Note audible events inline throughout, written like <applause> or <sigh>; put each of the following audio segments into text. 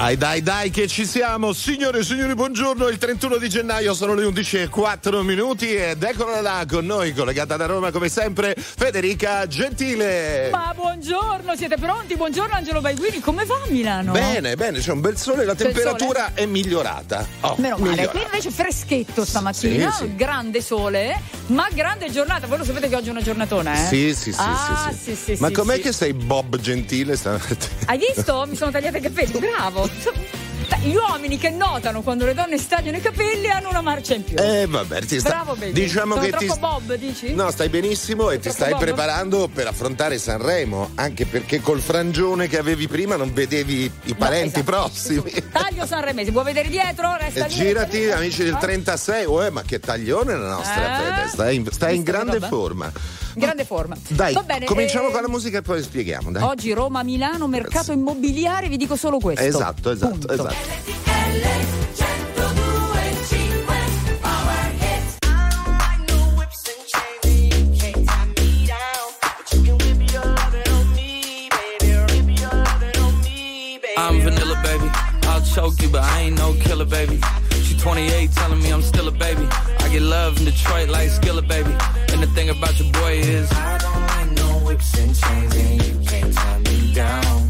Dai, dai, dai, che ci siamo. Signore e signori, buongiorno. Il 31 di gennaio sono le 11 e 4 minuti ed eccola là con noi, collegata da Roma come sempre, Federica Gentile. Ma buongiorno, siete pronti? Buongiorno Angelo Baiguini, come va a Milano? Bene, bene, c'è un bel sole, la C'è temperatura sole? è migliorata. Oh, Meno male, migliorata. qui invece freschetto stamattina, Sì, sì. grande sole, ma grande giornata. Voi lo sapete che oggi è una giornatona, eh? Sì, sì, sì, Ah, sì, sì. sì, Ma com'è che sei Bob Gentile stamattina? Hai visto? Mi sono tagliata i capelli, bravo. 什 Gli uomini che notano quando le donne stagliano i capelli hanno una marcia in più. Eh, vabbè, ti sta... Bravo, baby. Diciamo Sono che ti... Bob, dici? No, stai benissimo e ti stai Bob? preparando per affrontare Sanremo, anche perché col frangione che avevi prima non vedevi i No, parenti esatto. prossimi. Taglio Sanremese, vuoi vedere dietro? Resta E lì. girati, amici del Ah, 36, oh, ma che taglione la nostra Eh? Stai in, stai in grande roba? forma. Grande forma. Dai, Va bene, cominciamo eh, con la musica e poi spieghiamo, dai. Oggi Roma, Milano, mercato immobiliare, vi dico solo questo. Esatto, esatto, Punto. esatto. I'm vanilla, baby. I'll choke you, but I ain't no killer, baby. She 28, telling me I'm still a baby. I get love in Detroit like Skilla, baby. And the thing about your boy is, I don't like no whips and chains, and you can't tie me down.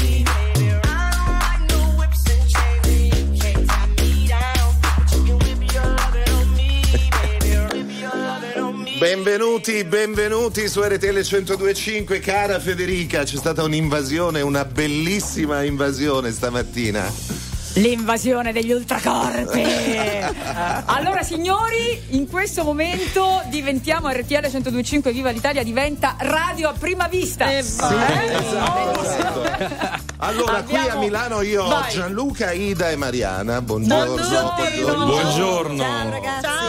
Benvenuti, benvenuti su RTL 1025, cara Federica. C'è stata un'invasione, una bellissima invasione stamattina. L'invasione degli ultracorpi. <laughs> allora, signori, in questo momento diventiamo RTL 1025 Viva l'Italia, diventa radio a prima vista. Sì, esatto, esatto. Allora, qui a Abbiamo- Milano io ho. Gianluca, Ida e Mariana. Buongiorno. Buongiorno. Buongiorno.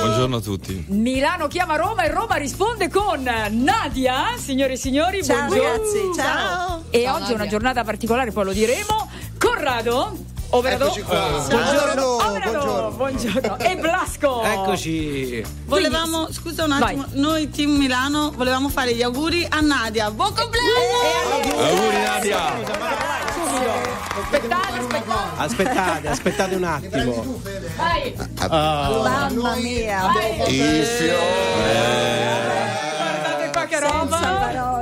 Buongiorno a tutti. Milano chiama Roma e Roma risponde con Nadia, signore e signori, Ciao, buongiorno. ragazzi, ciao. E oggi è una giornata particolare, poi lo diremo. Corrado. Operado. Eccoci qua. Buongiorno. Buongiorno, Operado, buongiorno. E Blasco. Eccoci. Volevamo, scusa un attimo, Vai. noi team Milano volevamo fare gli auguri a Nadia. Buon compleanno! Auguri Nadia. Aspettate, aspettate. Aspettate, aspettate un attimo. Vai. Mamma mia! I fiori. Che roba.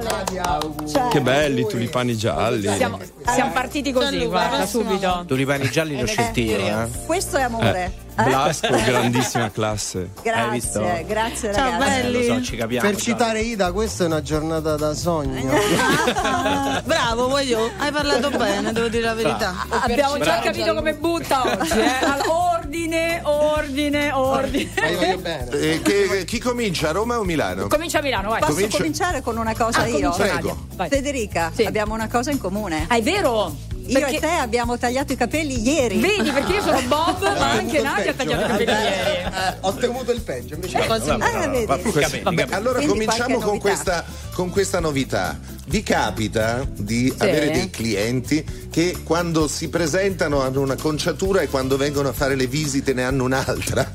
Che belli tulipani gialli. Siamo, siamo partiti così, Gianluca, guarda, prossimo. subito. Tulipani gialli lo scelti io, eh. Questo è amore. Eh? Blasco, grandissima classe. <laughs> Hai visto? Grazie, grazie Ciao, ragazzi. Eh, lo belli. so, ci capiamo. Per citare Ida, questa è una giornata da sogno. <laughs> Ah, bravo, voglio. Hai parlato bene, devo dire la verità. Abbiamo già capito come butta oggi. Eh? <laughs> Allora, ordine, ordine, ordine. Ma io voglio bene. Eh, che- chi comincia, Roma o Milano? Comincia a Milano, vai. Posso Comincia- cominciare con una cosa Ah, io? comincia Prego. Vai. Federica, Sì. abbiamo una cosa in comune. Ah, è vero? Io Perché- e te abbiamo tagliato i capelli ieri. Vedi, perché io sono Bob, ma anche il Nadia ha tagliato i capelli ieri. Eh, ho temuto il peggio, invece Ah, vedi. Vabbè, allora Quindi cominciamo con questa, con questa novità. Vi capita di avere dei clienti che quando si presentano hanno una conciatura e quando vengono a fare le visite ne hanno un'altra?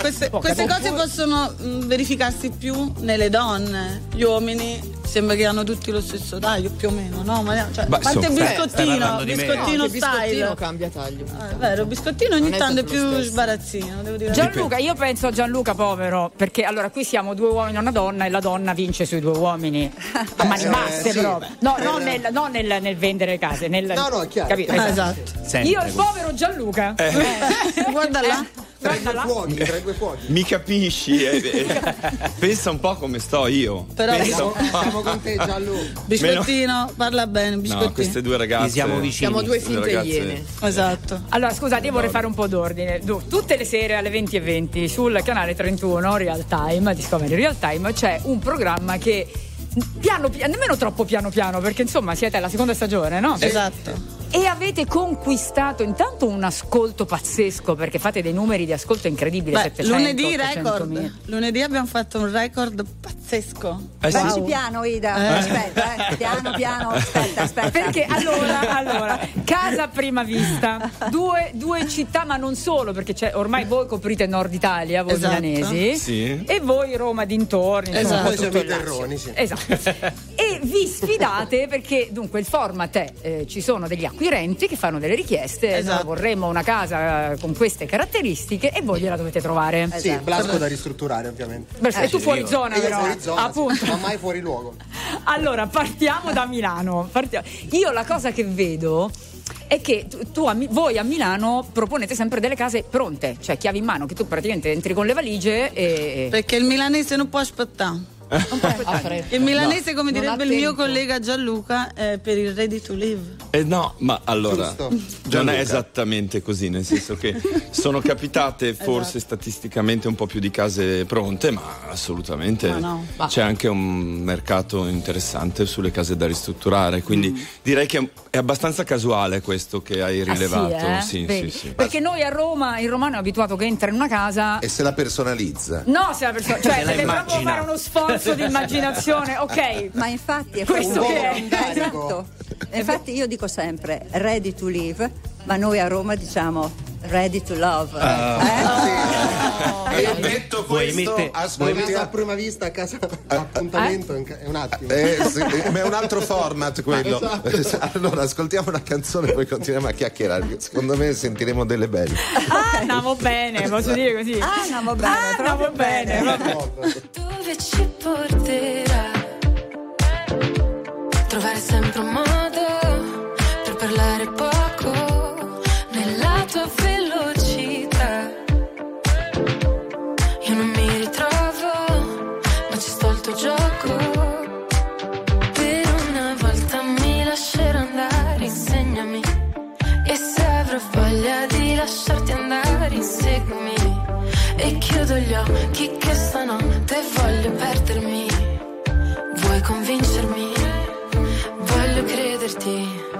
Queste, queste cose possono mh, verificarsi più nelle donne. Gli uomini sembra che hanno tutti lo stesso taglio, più o meno, no? Ma, cioè, Beh, a parte il insomma, stai biscottino, me. biscottino No, style. biscottino cambia taglio. Ah, è vero, il biscottino ogni Non tanto è più sbarazzino, devo dire. Gianluca, io penso a Gianluca povero, perché allora qui siamo due uomini e una donna e la donna vince sui due uomini. <laughs> A mani eh, basse sì. proprio. No, non, nel, non nel- nel vendere case, nel. No, no, è chiaro. Capito? Ah, Esatto. Sempre Io il povero Gianluca. <laughs> Guarda là. Tra i due fuochi, tra i due fuochi. Mi capisci? eh, eh, pensa un po' come sto io. Però pensa Siamo, siamo con te Gianluca. Biscottino, parla bene, biscottino. No, queste due ragazze. Ci siamo vicini. Siamo due finte ragazze- iene. Esatto. Allora, scusate, io vorrei fare un po' d'ordine. Tutte le sere alle 20.20 sul canale 31 Real Time, Discovery Real Time, c'è un programma che piano piano, nemmeno troppo piano piano, perché insomma siete alla seconda stagione, no? Esatto. E avete conquistato intanto un ascolto pazzesco, perché fate dei numeri di ascolto incredibili. Beh, 700, lunedì 800 record. Lunedì abbiamo fatto un record pazzesco. Eh sì. Piano, Ida. Aspetta, eh. Piano, piano. Aspetta, aspetta. Perché allora, allora, casa a prima vista, due, due città, ma non solo, perché c'è, ormai voi coprite Nord Italia, voi Esatto. milanesi, Sì. e voi Roma dintorni, insomma, Esatto. un po' Noi tutto siamo i terroni, sì. Esatto. e vi sfidate perché dunque il format è eh, ci sono degli acquirenti che fanno delle richieste, Esatto. vorremmo una casa eh, con queste caratteristiche e voi gliela dovete trovare. Sì, Esatto. Blasco da ristrutturare ovviamente. Beh, e tu fuori zona però. fuori zona, sì, appunto. ma mai fuori luogo. <laughs> Allora, partiamo da Milano. Partiamo. Io la cosa che vedo è che tu, tu a voi a Milano proponete sempre delle case pronte, cioè chiavi in mano, che tu praticamente entri con le valigie e... Perché il milanese non può aspettare. Fretta. Il milanese, come direbbe il mio collega Gianluca, è per il ready to live. Eh no, ma allora non è esattamente così, nel senso che <laughs> sono capitate forse statisticamente un po' più di case pronte, ma assolutamente Ma no. c'è anche un mercato interessante sulle case da ristrutturare, quindi direi che è abbastanza casuale questo che hai Ah, rilevato. sì, eh? Sì, sì, sì. Perché noi a Roma, il romano è abituato che entra in una casa... E se la personalizza? No, se la persona, cioè Se la deve proprio fare uno sforzo di immaginazione, ok. Ma infatti è Questo che è. Esatto. Infatti io dico sempre ready to live, ma noi a Roma diciamo ready to love. Eh? E detto Vuoi questo, mette- Una ascoltiamo. a prima vista, a casa appuntamento, è un attimo. Eh, sì, eh, ma è un altro format quello. Esatto. <laughs> Allora, ascoltiamo una canzone e poi continuiamo a chiacchierare. Secondo me sentiremo delle belle. Ah, andiamo bene, posso dire così. Ah, andiamo bene, Ah, andiamo bene. bene. Dove ci porterà? Trovare sempre un modo chiudo gli occhi che stanotte voglio perdermi. Vuoi convincermi? Voglio crederti.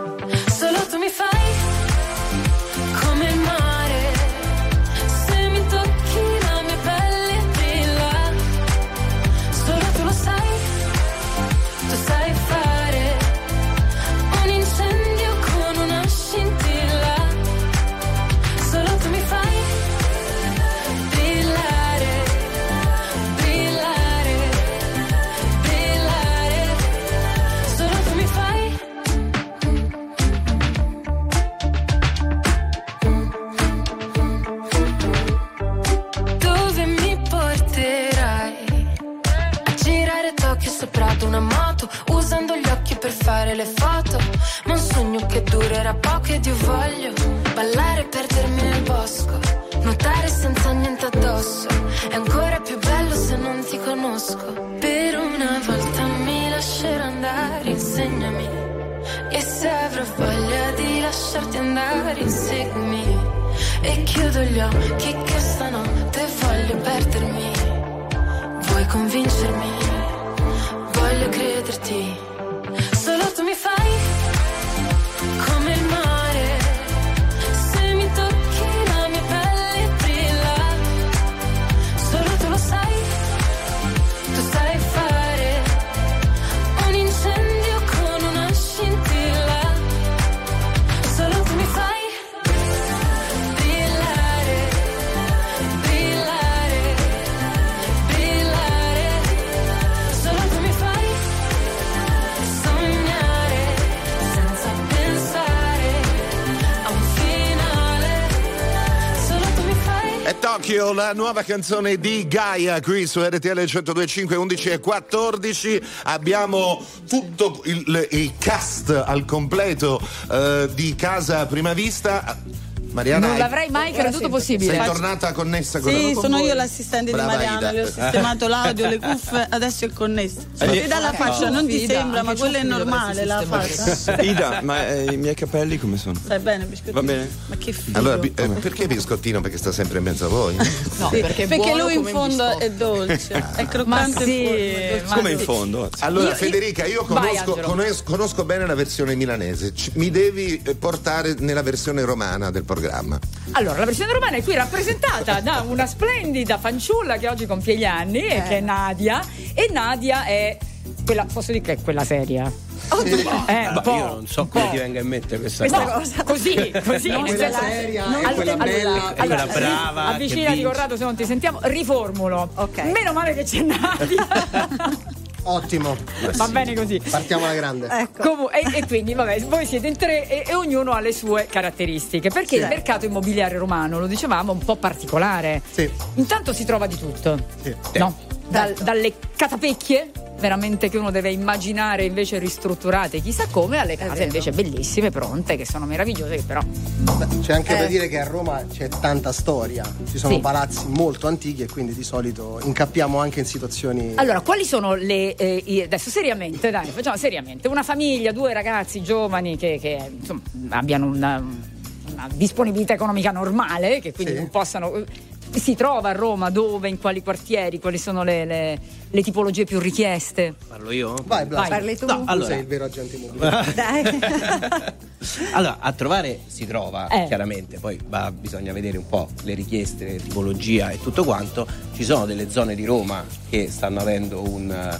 Nuova canzone di Gaia qui su RTL 102.5 11 e 14. Abbiamo tutto il, il cast al completo eh, di Casa Prima Vista. Mariana, Non hai- l'avrei mai creduto possibile. sei tornata connessa con, Sì, con sono voi? io l'assistente Brava di Mariana, Ida. le ho sistemato l'audio, le cuffie, <laughs> adesso è connesso. Eh, Ti dà la faccia, non ti Ida, sembra, ma quella è normale la faccia. <laughs> Ida, ma eh, i miei capelli come sono? Stai bene, biscottino? Va bene? Ma che figo. Allora, bi- eh, perché biscottino? Perché sta sempre in mezzo a voi. <laughs> No, Sì, perché, è perché lui in fondo è dolce, è Ma croccante sì, Come sì. in fondo? Allora, Federica, io conosco, bene la versione milanese. Mi devi eh, portare nella versione romana del programma. Allora, la versione romana è qui rappresentata da una splendida fanciulla che oggi compie gli anni, e che è Nadia. E Nadia è quella, posso dire che è quella seria? Eh, un Ma po', io non so come ti venga in mente questa No, cosa. così, così. Non nel quella senso- seria, No, è allora- quella bella, allora- è quella brava, Avvicinati. Corrado se non ti sentiamo. Riformulo. Ok. Meno male che c'è Nadia. <laughs> Ottimo. Va bene così. Partiamo alla grande. Ecco. Comu- e, e quindi, vabbè, voi siete in tre e, e ognuno ha le sue caratteristiche. Perché il mercato immobiliare romano, lo dicevamo, è un po' particolare. Sì. Intanto si trova di tutto. Sì. No? Dal- dalle catapecchie, veramente che uno deve immaginare invece ristrutturate chissà come, alle case invece bellissime, pronte, che sono meravigliose, che però. Beh, C'è anche da Eh. dire che a Roma c'è tanta storia, ci sono Sì. palazzi molto antichi e quindi di solito incappiamo anche in situazioni... Allora, quali sono le. eh, adesso seriamente, dai, facciamo seriamente. Una famiglia, due ragazzi giovani che, che, insomma, abbiano una, una disponibilità economica normale, che quindi Sì. non possano. Eh, Si trova a Roma dove, in quali quartieri, quali sono le, le- le tipologie più richieste? Parlo io? Vai, Blas, Parli tu? No, tu allora- sei il vero agente immobiliare. <laughs> Dai. <laughs> Allora, a trovare si trova Eh. chiaramente, poi va- bisogna vedere un po' le richieste, le tipologia e tutto quanto. Ci sono delle zone di Roma che stanno avendo una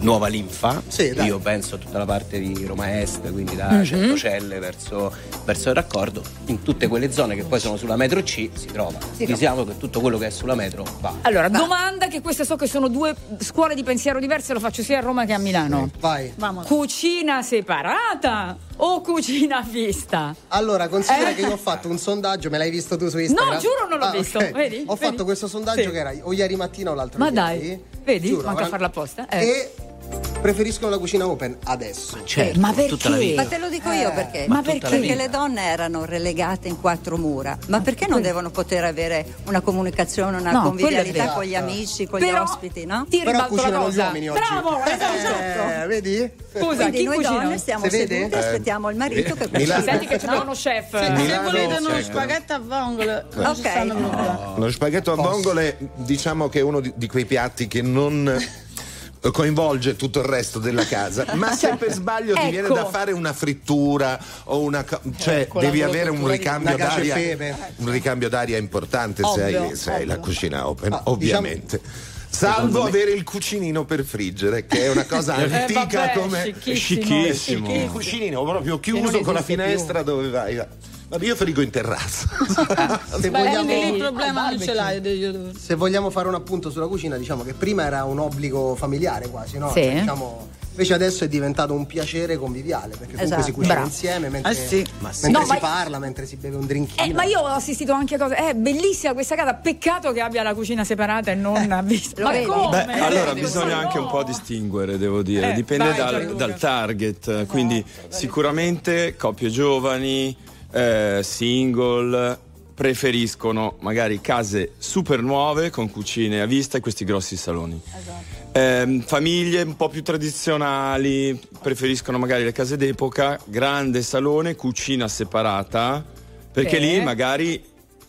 nuova linfa. Sì, dai. Io penso a tutta la parte di Roma Est, quindi da Mhm. Centocelle verso, verso il raccordo. In tutte quelle zone che poi sono sulla metro C si trova. Diciamo che tutto quello che è sulla metro va. Allora, domanda che queste so che sono due scuole di pensiero diverse, lo faccio sia a Roma che a Milano. Vai. Vamos. Cucina separata o cucina a vista? Allora, considera Eh. che io ho fatto un sondaggio, me l'hai visto tu su Instagram? No, giuro non l'ho Ah, visto, ok. vedi? Ho Vedi? fatto questo sondaggio Sì. che era o ieri mattina o l'altro Ma ieri. dai, vedi? Giuro, Manca a farla apposta. Eh. E preferiscono la cucina open adesso. Certo, ma perché? Ma te lo dico io perché. Ma la perché? Perché le donne erano relegate in quattro mura. Ma perché non devono poter avere una comunicazione, una No, convivialità con gli vero. amici, con Però gli ospiti, no? Ti Però cucinano gli cosa. uomini oggi. Bravo, esatto. Eh, vedi? Scusa, Quindi chi noi cucina? donne stiamo vede? sedute e aspettiamo il marito che Milano- cucina. Senti che c'è uno chef. Se, se volete uno certo. spaghetto a vongole, non ci Ok. stanno problemi. Lo spaghetto a vongole, diciamo che è uno di, quei piatti che non eh, <laughs> coinvolge tutto il resto della casa, <laughs> ma se per sbaglio ti Ecco. viene da fare una frittura o una cioè la devi avere un ricambio d'aria un ricambio d'aria importante se hai, Ovvio, se hai la cucina open, Ah, ovviamente. Salvo avere il cucinino per friggere, che è una cosa <laughs> Eh, antica vabbè, come scicchissimo. Scicchissimo. il cucinino proprio chiuso con la finestra dove vai. Vabbè, io frigo in terrazza. <laughs> Se Beh, vogliamo, il problema non ce l'hai. se vogliamo fare un appunto sulla cucina, diciamo che prima era un obbligo familiare quasi, no? Sì. Cioè, diciamo, invece adesso è diventato un piacere conviviale, perché comunque Esatto. si cucina Bravo. insieme mentre, Ah, sì. mentre No, si ma- parla, mentre si beve un drinkino. Eh, ma io ho assistito anche a cose. È bellissima questa casa. Peccato che abbia la cucina separata e non a vista. Ma come? Beh, allora Eh, bisogna anche un po' distinguere, devo dire, Eh, dipende vai, dal, dal target, quindi sicuramente coppie giovani, eh, single, preferiscono magari case super nuove con cucine a vista e questi grossi saloni. Ehm, famiglie un po' più tradizionali preferiscono magari le case d'epoca, grande salone, cucina separata, perché Sì. lì magari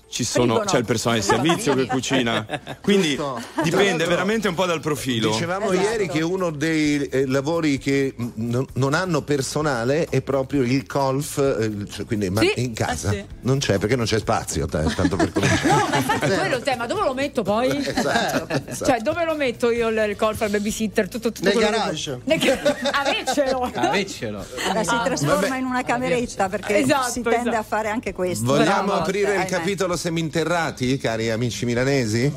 sono, Frigo no. c'è il personale di servizio che cucina. Quindi Giusto. dipende veramente un po' dal profilo. Dicevamo Esatto. ieri che uno dei eh, lavori che mh, non- hanno personale è proprio il golf, eh, cioè, quindi ma Sì. in casa. Eh sì. Non c'è perché non c'è spazio, t- tanto per <laughs> cominciare. No, ma infatti quello è il tema. Dove lo metto poi? <laughs> Esatto, <laughs> esatto. Cioè, dove lo metto io il, il golf al babysitter? Tutto, tutto Nel quello che- garage. Nel ga- Aveccelo. Aveccelo. Ora si trasforma in una cameretta perché Esatto, si tende esatto. a fare anche questo. Vogliamo Bravo. aprire il capitolo seminterrati, cari amici milanesi?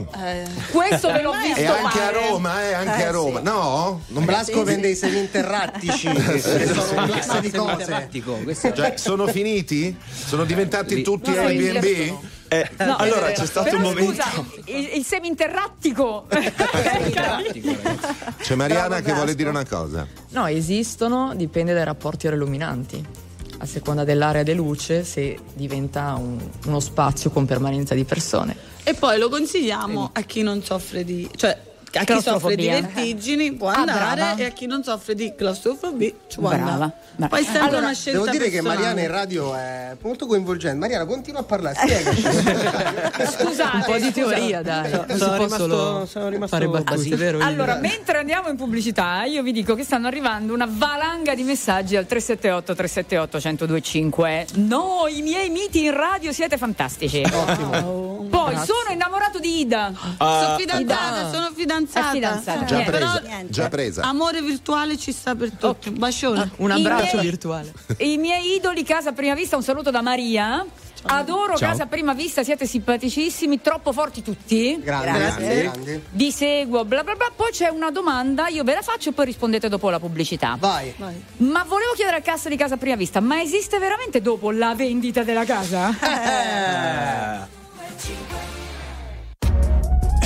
Questo ve l'ho visto E anche a fare. Roma, eh, anche Eh, a Roma. sì. No? Non Blasco vende i seminterrattici, <laughs> sono un di cose. Cioè, sono finiti? Sono diventati tutti No, Airbnb? Eh, No, allora eh, c'è stato però un momento. Scusa, il, il seminterrattico. <laughs> C'è Mariana che vuole dire una cosa. No, esistono, dipende dai rapporti reluminanti. A seconda dell'area di luce, se diventa un- uno spazio con permanenza di persone. E poi lo consigliamo a chi non soffre di. cioè a chi soffre di vertigini può Ah, andare brava. e a chi non soffre di claustrofobia ci può Brava, andare. brava. Poi è sempre Allora, una scelta Devo dire che personale. Mariana in radio è molto coinvolgente. Mariana, continua a parlare, spiegaci. <laughs> Scusate, Un po' di teoria, dai. Si sono rimasto- solo sono rimasto fare battute, vero? Allora, mentre andiamo in pubblicità, io vi dico che stanno arrivando una valanga di messaggi al 378 378 1025. No, i miei miti in radio siete fantastici. Poi sono innamorato di Ida. sono fidanzata, Ida. sono fidanzata. È fidanzata. Già Niente. presa, Però- già presa. Amore virtuale ci sta per tutti. Bacione. Un I abbraccio miei- virtuale. <laughs> I miei idoli Casa a Prima Vista, un saluto da Maria. Adoro Ciao. Casa a Prima Vista, siete simpaticissimi, troppo forti tutti. Grandi, Grazie. grandi. Vi seguo, bla bla bla. Poi c'è una domanda, io ve la faccio e poi rispondete dopo la pubblicità. Vai. Ma volevo chiedere al cassa di Casa a Prima Vista, ma esiste veramente dopo la vendita della casa?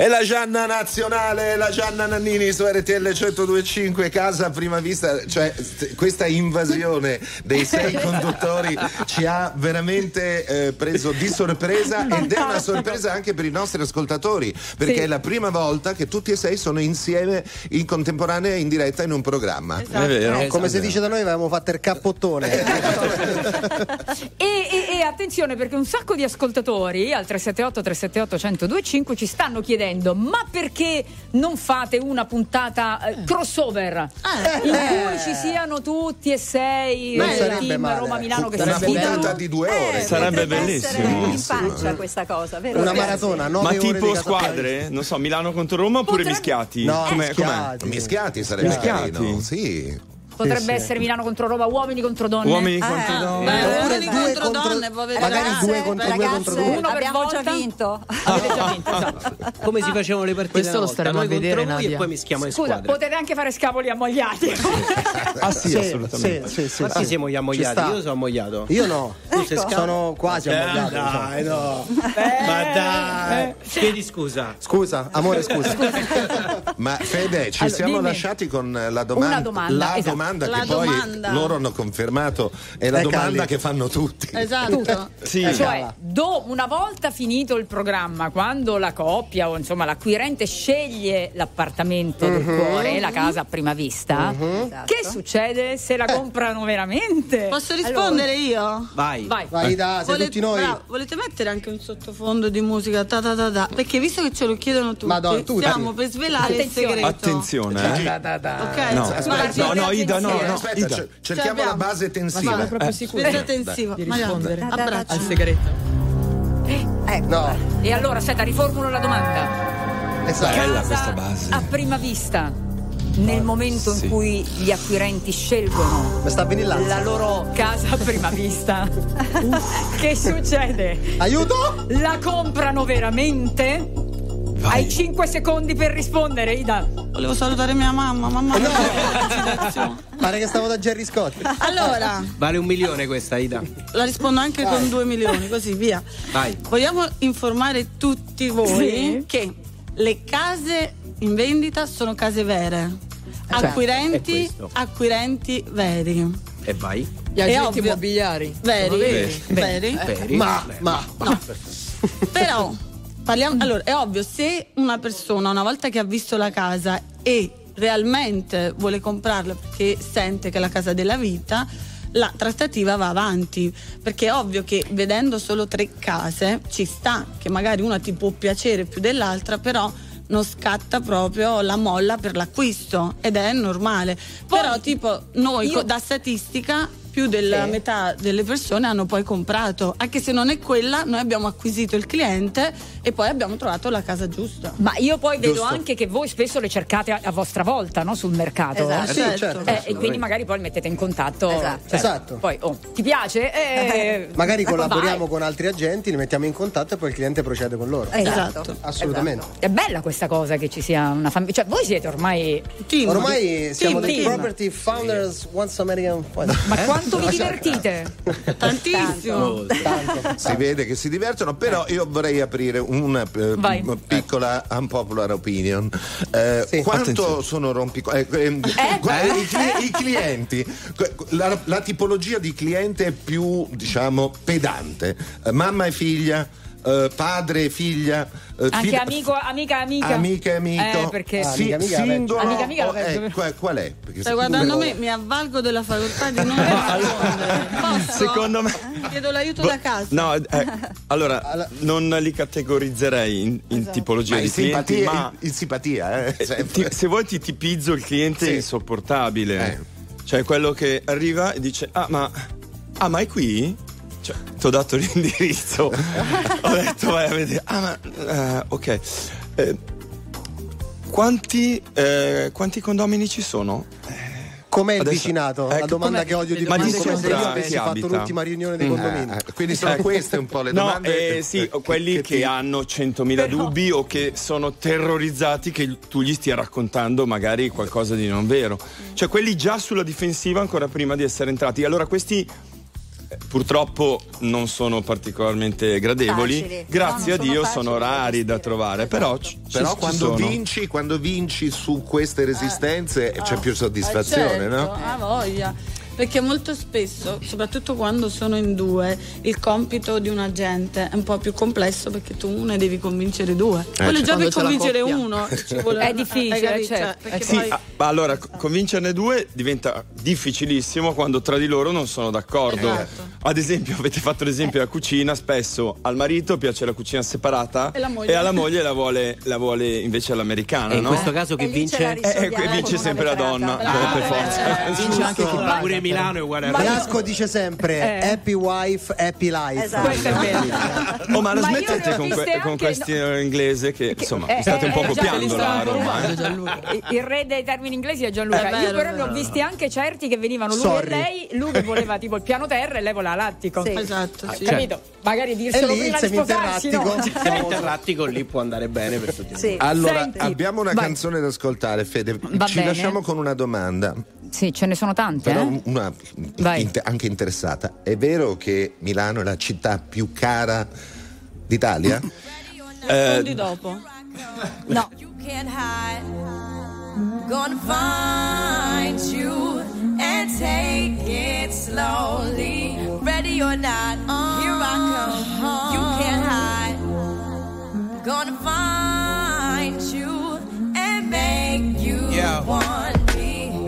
E la Gianna nazionale, la Gianna Nannini su RTL 1025, casa a prima vista, cioè st- questa invasione dei sei <laughs> conduttori ci ha veramente eh, preso di sorpresa <laughs> ed è una sorpresa anche per i nostri ascoltatori, perché Sì. è la prima volta che tutti e sei sono insieme in contemporanea in diretta in un programma. È vero. Come si dice da noi avevamo fatto il cappottone. <laughs> E, e- E attenzione perché un sacco di ascoltatori al 378 378 1025 ci stanno chiedendo ma perché non fate una puntata eh, crossover in cui ci siano tutti e sei Non il sarebbe team male. Roma-Milano che Una si sfidano? puntata di due ore. Sarebbe bellissimo. in faccia questa cosa, vero? Una maratona, nove Ma tipo squadre? Non so, Milano contro Roma oppure Potrebbe- mischiati? No, Com'è- mischiati. Mischiati sarebbe Mischiati. carino. Sì. Potrebbe Sì, sì. essere Milano contro Roma, uomini contro donne. Uomini Ah, contro eh. donne. Beh, Oppure uomini due contro contro- donne, povere magari ragazze. due contro due Ragazze, contro due. Uno per abbiamo già volta. vinto. Avete già vinto, esatto. <laughs> Come si facevano le partite Questo lo staremo a vedere, contro Nadia. e poi mischiamo le Scusa, squadre. potete anche fare scapoli ammogliati. <laughs> Ah sì, Sì, assolutamente. sì, sì, sì, Ma sì. sì, siamo gli ammogliati, io sono ammogliato. Io no. Sca- Sono quasi Eh, ammogliato. dai, no. Eh, Ma dai. Chiedi scusa. Scusa, amore, scusa. <laughs> Ma Fede, ci siamo lasciati con la domanda, Una domanda, la esatto. Domanda La che poi domanda. loro hanno confermato è la Ecco domanda che fanno tutti. Esatto. Sì. Cioè, do- una volta finito il programma, quando la coppia o insomma l'acquirente sceglie l'appartamento del Mhm. cuore, la casa a prima vista, che succede se la comprano veramente? Posso rispondere io? Vai. Vai. Vai da, sei Volete, tutti noi. bravo, volete mettere anche un sottofondo di musica? Ta ta ta ta? Perché visto che ce lo chiedono tutti, Madonna, tutti. stiamo per svelare Attenzione. il segreto. Attenzione, eh. Ok, No, aspetta, no, no, Ida, no, no. Aspetta, Ida. cer- cerchiamo la base tensiva. Sono proprio Eh. sicura. Questa tensiva. Di rispondere Abbraccio. al segreto. Ecco. No, E allora, aspetta, riformulo la domanda. esatto. Bella questa base. A prima vista, nel momento Sì. in cui gli acquirenti scelgono la loro casa a prima vista, <laughs> che succede? Aiuto! La comprano veramente? Hai 5 secondi per rispondere, Ida. Volevo salutare mia mamma, mamma mia. Pare che stavo da Jerry Scott. Allora, Vale un milione questa, Ida. la rispondo anche con 2 milioni, così via. Vai. Vogliamo informare tutti voi Sì. che le case in vendita sono case vere. È Acquirenti, acquirenti veri. E vai. Gli agenti ovvio. immobiliari. Veri, Sono veri. veri. Peri. Ma, ma, Però parliamo, allora è ovvio, se una persona una volta che ha visto la casa e realmente vuole comprarla perché sente che è la casa della vita, la trattativa va avanti, perché è ovvio che vedendo solo tre case ci sta che magari una ti può piacere più dell'altra, però non scatta proprio la molla per l'acquisto ed è normale. però tipo noi io- da statistica più della Sì. metà delle persone hanno poi comprato, anche se non è quella, noi abbiamo acquisito il cliente e poi abbiamo trovato la casa giusta. Ma io poi vedo Giusto. anche che voi spesso le cercate a, a vostra volta, no? Sul mercato. Esatto. Sì, Certo. certo. Eh, e quindi magari poi mettete in contatto. Esatto. cioè, Esatto. Poi, oh, ti piace? Eh, <laughs> Magari collaboriamo vai. con altri agenti, li mettiamo in contatto e poi il cliente procede con loro. Esatto. Assolutamente. È bella questa cosa che ci sia una famiglia. Cioè, voi siete ormai. Team. Ormai siamo Team, dei team. property founders once American. Ma quanto vi divertite? Tantissimo. Si vede che si divertono, però io vorrei aprire una eh, Vai. piccola unpopular opinion. Eh, Sì. Quanto Attenzione. sono rompico... eh, ehm, guarda, i, cli- i clienti, la, la tipologia di cliente più, diciamo, pedante. Eh, mamma e figlia, eh, padre e figlia. Eh, Anche figlia- amico, amica amica. Amica e amico. Eh, perché. Ah, Sì, amica, singolo. Amica, amica, o- vabbè. eh, qual, qual è? Perché Stai guardando me, mi avvalgo della facoltà di non <laughs> rispondere. Posso? Secondo me. Chiedo l'aiuto da casa. No, eh, allora non li categorizzerei in, in tipologia Ma di in clienti, simpatia, ma in, in simpatia, eh, eh, sempre. ti- se vuoi ti tipizzo il cliente Sì. insopportabile. Eh. Cioè quello che arriva e dice "Ah, ma ah, ma è qui?" Cioè, ti ho dato l'indirizzo. <laughs> ho detto vai a vedere. Ah, ma eh, ok. Eh, quanti, eh, quanti condomini ci sono? Com'è il vicinato? la ecco, domanda com'è- che odio di di come se io avessi chi fatto abita? l'ultima riunione dei condomini. Eh, quindi sono queste un po' le No, domande. eh, sì, quelli che, ti- hanno 100.000 dubbi o che sono terrorizzati che tu gli stia raccontando magari qualcosa di non vero. Cioè quelli già sulla difensiva ancora prima di essere entrati. Allora questi eh, purtroppo non sono particolarmente gradevoli. Facili. Grazie No, a sono Dio sono rari da trovare, però ci, Però ci quando sono. vinci, quando vinci su queste resistenze c'è più soddisfazione, Eh, certo, no? Ha voglia. Perché molto spesso, soprattutto quando sono in due, il compito di un agente è un po' più complesso perché tu ne devi convincere due. Quello certo. già per convincere uno <laughs> ci vuole È difficile, capito? certo. Cioè, perché Sì, poi- ah, ma allora co- convincerne due diventa difficilissimo quando tra di loro non sono d'accordo. Esatto. Ad esempio, avete fatto l'esempio della cucina, spesso al marito piace la cucina separata E la moglie. alla moglie la vuole, la vuole invece all'americana. E in no? questo caso E c'è la vince? Eh, eh, vince con sempre la donna, per forza. Vince anche chi <laughs> paga. Pure Milano è uguale a Roma. Velasco dice sempre Eh. happy wife, happy life. Esatto. Questo è vero. <laughs> Oh, ma la smettete con, que- con questo inglese che, insomma, eh, state un eh, po' eh, copiando la Roma. eh. Gianluca. Il re dei termini inglesi è Gianluca. È vero, Io però ne ho visti anche certi che venivano lui Sorry. e lei. Lui che voleva tipo il piano terra e lei voleva l'attico. Sì. Esatto, sì. Capito? Magari E dirselo prima di sposarsi, no? seminterrattico. Se <laughs> mi interrattico lì può andare bene per tutti. Allora, abbiamo una canzone da ascoltare, Fede. Ci lasciamo con una domanda, Sì, ce ne sono tante. però eh? una Vai. int- anche interessata. È vero che Milano è la città più cara d'Italia? <laughs> Eh, Rispondi dopo. No. You can't hide. Gonna find you and take it slowly. Ready or not, here I come. You can't hide. Gonna find you and make you Yeah. want me.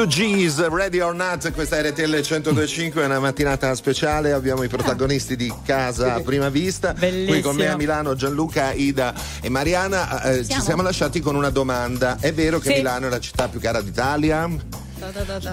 you. Fugees, Ready or Not, questa è RTL 1025, è una mattinata speciale, abbiamo i protagonisti di Casa a prima vista, qui con me a Milano Gianluca, Ida e Mariana, Eh, ci siamo lasciati con una domanda, è vero che Sì. Milano è la città più cara d'Italia?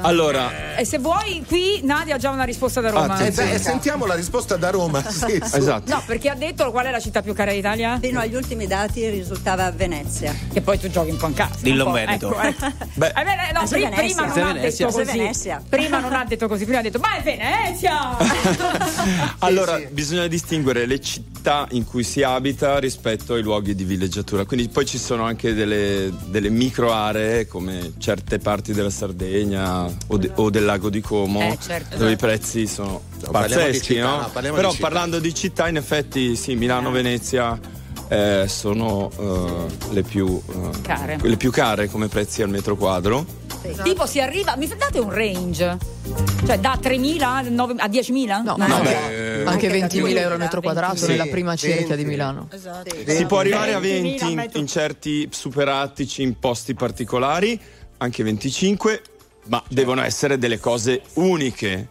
Allora, E se vuoi, qui Nadia ha già una risposta da Roma. Eh, beh, sentiamo la risposta da Roma. <laughs> Sì, esatto. No, perché ha detto qual è la città più cara d'Italia? Fino agli ultimi dati risultava Venezia. Che poi tu giochi un po' in casa. Dillo in Veneto. Ecco, ecco. <laughs> Beh. Eh, beh, no, Ah, pri- prima non ha detto così. Prima non ha detto così, prima ha detto, ma è Venezia! <laughs> allora bisogna distinguere le città in cui si abita rispetto ai luoghi di villeggiatura. Quindi poi ci sono anche delle, delle micro aree come certe parti della Sardegna o, de- o del lago di Como Eh, certo. dove i prezzi sono No, parliamo di pazzeschi, città, no? no, parliamo di Però città. parlando di città, in effetti sì, Milano, Venezia eh, sono eh, le, più, eh, Care. le più care come prezzi al metro quadro. tipo si arriva, mi date un range? Cioè da 3.000 a nove- a 10.000? No, Ma no, beh, anche Anche 20.000 euro al metro 20.000, quadrato sì, nella prima cerchia 20. di Milano. Si può arrivare a 20.000 20 in, in certi superattici in posti particolari, anche 25, ma devono essere delle cose uniche,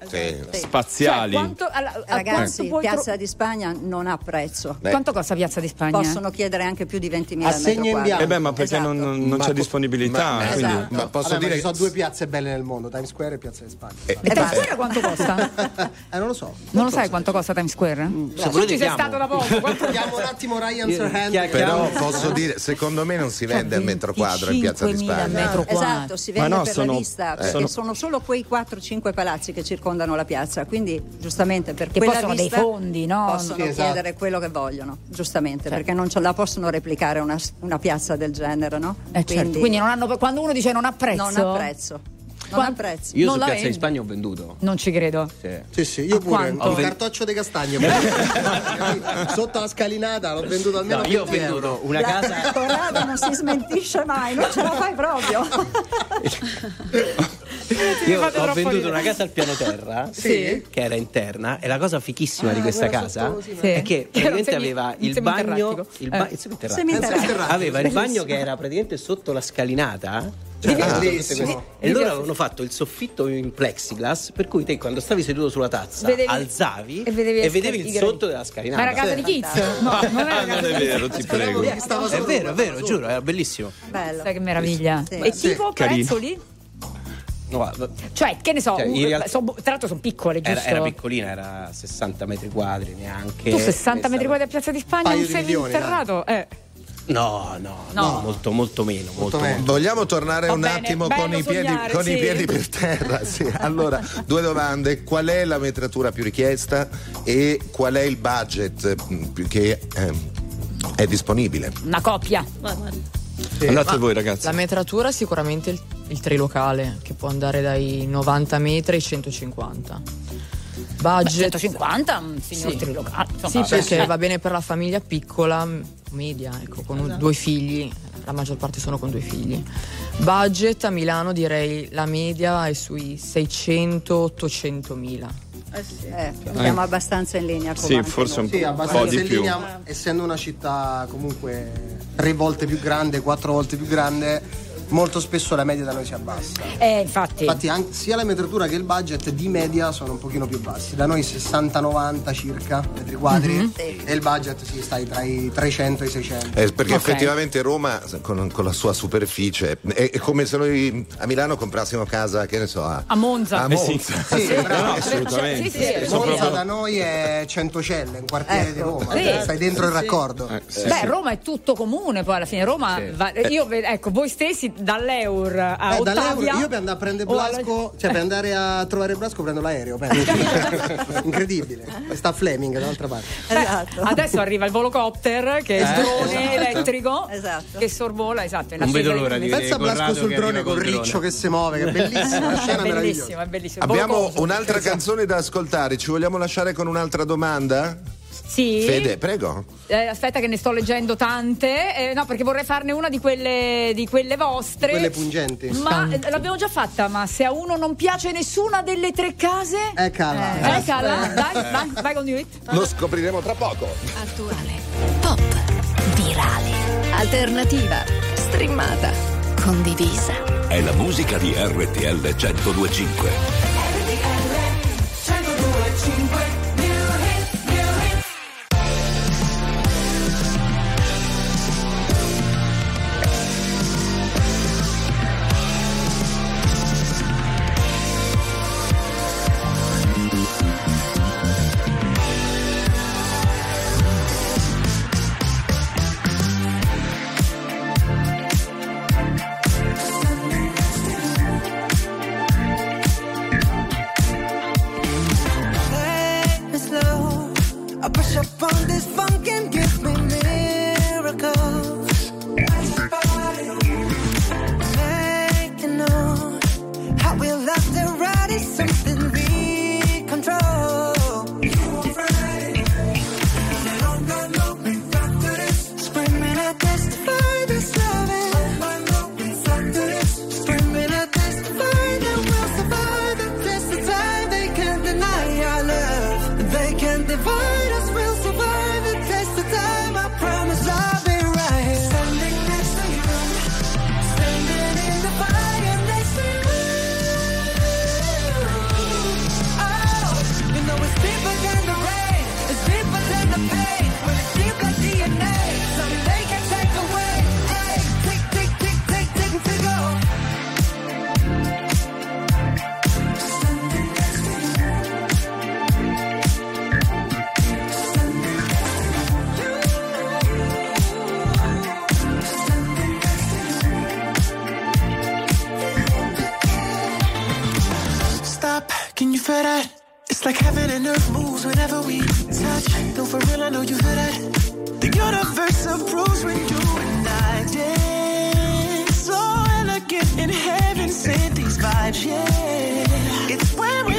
spaziali. Cioè, quanto, alla- a Ragazzi, Piazza tro- di Spagna non ha prezzo. Quanto costa Piazza di Spagna? Possono chiedere anche più di 20.000 al Assegno metro in quadro. bianco. Eh beh, ma perché Esatto. non, non- non Ma c'è po- disponibilità? ma- quindi- Esatto. Ma posso Vabbè, ma dire ci sono due piazze belle nel mondo, Times Square e Piazza di Spagna. Eh, E Times Square quanto costa? <laughs> Eh, non lo so. Non lo sai quanto costa Times Square? Mm, Se tu volete ci sei stato da poco. <laughs> Chiamo un attimo Ryan che- Però posso dire, secondo me non si vende al metro quadro in Piazza di 25.000 Spagna. metro quadro. Esatto, si Ma vende no, per sono- la vista, eh. sono- sono solo quei 4-5 palazzi che circondano la piazza, quindi giustamente per Che quella poi sono dei fondi, no? Possono Sì, esatto. chiedere quello che vogliono, giustamente, perché non ce la possono replicare una, una piazza del genere, no? Eh, certo. Quindi non hanno, quando uno dice non ha prezzo, non ha prezzo. Non ha prezzo. Io Non su la Piazza di vendi. Spagna ho venduto. non ci credo. Sì. Sì, sì, io A pure. quanto? Il cartoccio di castagno. <laughs> Sotto la scalinata l'ho venduto almeno No, io ho 20 euro. venduto una casa. Corrado non si smentisce mai, non ce la fai proprio. <laughs> Io ho venduto una casa al piano terra Sì. che era interna e la cosa fichissima di questa casa Sì. è che <laughs> un praticamente semi- aveva un il bagno il, ba- Eh. il aveva il bagno che era praticamente sotto la scalinata cioè, Ah, e loro avevano fatto il soffitto in plexiglass per cui te quando stavi seduto sulla tazza Vedevi- alzavi e vedevi e vedevi il sotto della scalinata Ma era casa di Kids? No, <laughs> non era Ah, non casa è di vero, ti prego. è vero è vero giuro era bellissimo Bello. Sai che meraviglia. Sì. E Sì. tipo prezzo lì? No, Cioè, che ne so, Cioè, realtà- so- tra l'altro sono piccole, giusto? era, era piccolina era 60 metri quadri neanche tu 60 metri quadri a Piazza di Spagna, di milioni, seminterrato? Eh. No no No. no molto molto meno molto, meno. molto. Vogliamo tornare Va un bene, attimo con, i piedi, sognare, con i sì. piedi per terra. Sì. Allora, due domande. Qual è la metratura più richiesta e qual è il budget mm, che ehm, è disponibile? Una coppia. Andate voi ragazzi. La metratura è sicuramente il, il trilocale, che può andare dai 90 metri ai 150. Budget 150, un signor Sì. trilocale. Sì, perché eh. va bene per la famiglia piccola, media, ecco, con un- due figli, la maggior parte sono con due figli. Budget a Milano direi la media è sui 600-800 mila. Eh, siamo abbastanza in linea con Sì, forse un Sì, po' abbastanza di in più. linea, essendo una città comunque tre volte più grande, quattro volte più grande, molto spesso la media da noi si abbassa. Eh, infatti. Infatti anche- sia la metratura che il budget di media sono un pochino più bassi. Da noi 60-90 circa metri quadri Mhm. e il budget si stai tra i 300 e i 600. Eh, perché Ok. effettivamente Roma con, con la sua superficie è, è come se noi a Milano comprassimo casa, che ne so, a, A Monza. a Eh sì. Monza. <laughs> Sì, bravo. No, assolutamente. Sì, sì, sì. Monza proprio- da noi è Centocelle, un quartiere di Roma, Sì. stai dentro il raccordo. Eh, sì, Beh, sì. Roma è tutto comune, poi alla fine Roma va- io ve- ecco, voi stessi dall'Eur a Eh, Ottavia io per andare a prendere o alla- Blasco, cioè per andare a trovare Blasco prendo l'aereo, <laughs> <laughs> incredibile. Sta Fleming dall'altra parte. Beh, Esatto. Adesso arriva il volocopter che è il drone <laughs> elettrico Esatto. che sorvola, esatto. Non vedo l'ora di. Pensa a Blasco sul drone con. Riccio che si muove, che è bellissima, scena bellissimo, è bellissimo. Abbiamo un'altra canzone da ascoltare, ci vogliamo lasciare con un'altra domanda? Sì. Fede, prego. Eh, aspetta che ne sto leggendo tante. Eh, no, perché vorrei farne una di quelle, di quelle vostre. Quelle pungenti. Ma eh, l'abbiamo già fatta, ma se a uno non piace nessuna delle tre case... Eccala. cala. Eh, cala. Dai, vai, vai con it. Lo scopriremo tra poco. Attuale. Pop. Virale. Alternativa. Streamata. Condivisa. È la musica di RTL 1025. RTL 1025. Can you feel that? It's like heaven and earth moves whenever we touch. No, for real, I know you feel that. The universe approves when you and I dance. So elegant in heaven, sent these vibes, yeah. It's when we're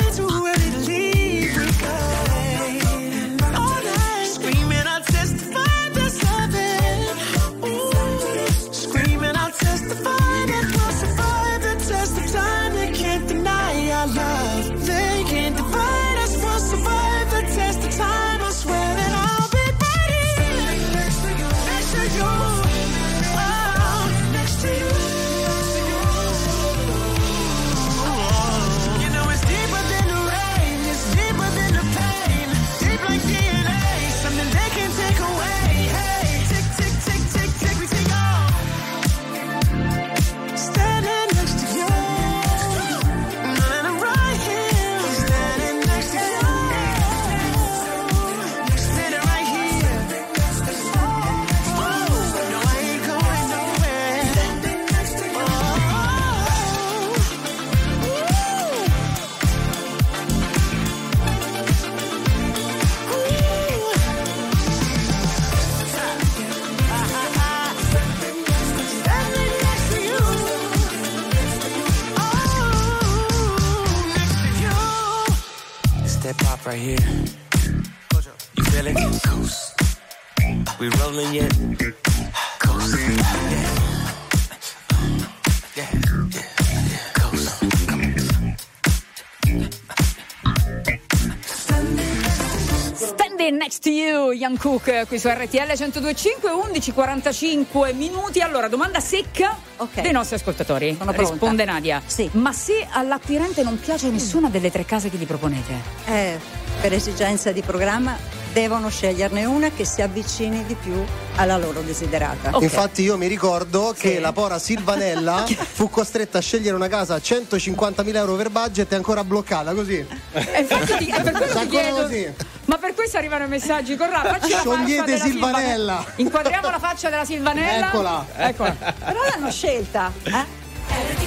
right here. You feel it? Coast. We rolling yet? Next to you, Young Cook, qui su RTL 1025, 11, 45 minuti. Allora, domanda secca dei nostri ascoltatori. pronta. Risponde Nadia. Ma se all'acquirente non piace nessuna delle tre case che gli proponete? Eh, per esigenza di programma devono sceglierne una che si avvicini di più alla loro desiderata. Infatti io mi ricordo che la Pora Silvanella <laughs> fu costretta a scegliere una casa a 150.000 euro per budget e ancora bloccata così. E infatti ti- è per quello ti chiedo. così. Ma per questo arrivano i messaggi. Corrà, facci la Sciogliete faccia della Silvanella. Inquadriamo la faccia della Silvanella. Eccola. Eccola. Però l'hanno scelta. Eh?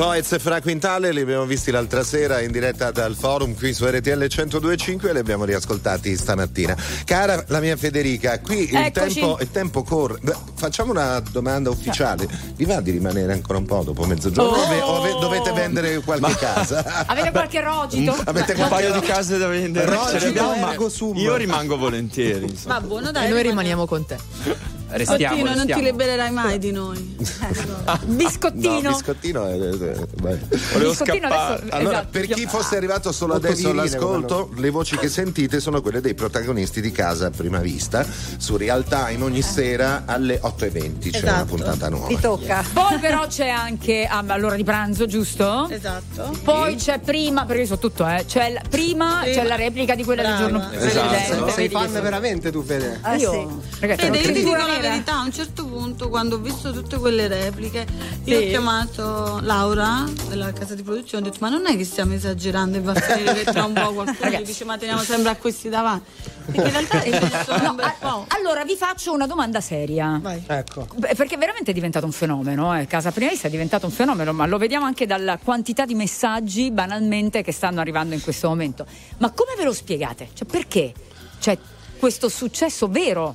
Coez e Fra Quintale li abbiamo visti l'altra sera in diretta dal forum qui su RTL 1025 e li abbiamo riascoltati stamattina. Cara la mia Federica, qui il tempo, il tempo corre. Beh, Facciamo una domanda ufficiale. Vi va di rimanere ancora un po' dopo mezzogiorno? Oh! O ve- O, ve- dovete vendere qualche casa? Avete qualche rogito? <laughs> Avete un qualche paio di case da vendere. Rogito ma io rimango volentieri. insomma. Va buono E dai. noi rimani. rimaniamo con te. Restiamo, Ottino, non ti restiamo. libererai mai di noi. <laughs> Biscottino. No, biscottino è, è-. Volevo Biscottino scappare. adesso- Allora, esatto, per chi io- fosse arrivato solo Molto adesso all'ascolto, le voci che sentite sono quelle dei protagonisti di Casa a Prima Vista su Real Time ogni sera alle 8.20 c'è una Esatto. puntata nuova. Ti tocca. Poi però c'è anche ah, all'ora di pranzo, giusto? Esatto. Poi c'è prima, perché io so tutto, eh. C'è la, prima Prima. c'è la replica di quella Brava. del giorno Esatto. precedente. Sei fan veramente tu, Fede? Ah, Io, sì. ragazzi, Fede, io ti dico cintura la verità, a un certo punto quando ho visto tutte quelle repliche, io Sì. ho chiamato Laura della casa di produzione e ho detto ma non è che stiamo esagerando e va a finire che tra un po' qualcuno dice ma teniamo sempre a questi davanti. Perché in realtà <laughs> è bel po'. Allora vi faccio una domanda seria. Vai. Ecco. Beh, Perché veramente è diventato un fenomeno, eh. Casa Prima Vista è diventato un fenomeno, ma lo vediamo anche dalla quantità di messaggi banalmente che stanno arrivando in questo momento. Ma come ve lo spiegate? Cioè, perché c'è questo successo vero?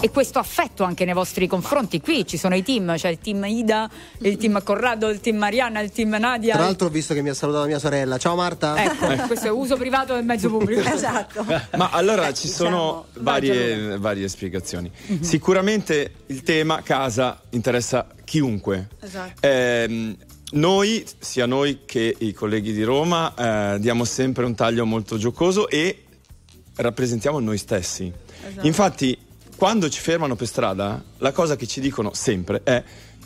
E questo affetto anche nei vostri confronti. Qui ci sono i team, c'è il team Ida, il team Corrado, il team Marianna, il team Nadia. Tra l'altro ho visto che mi ha salutato mia sorella. Ciao Marta. Ecco, questo è uso privato del mezzo pubblico. <laughs> Esatto. Ma allora ci sono Diciamo, varie, varie spiegazioni. Sicuramente il tema casa interessa chiunque. Esatto. Ehm, noi, sia noi che i colleghi di Roma, eh, diamo sempre un taglio molto giocoso e rappresentiamo noi stessi. Esatto. Infatti, quando ci fermano per strada, la cosa che ci dicono sempre è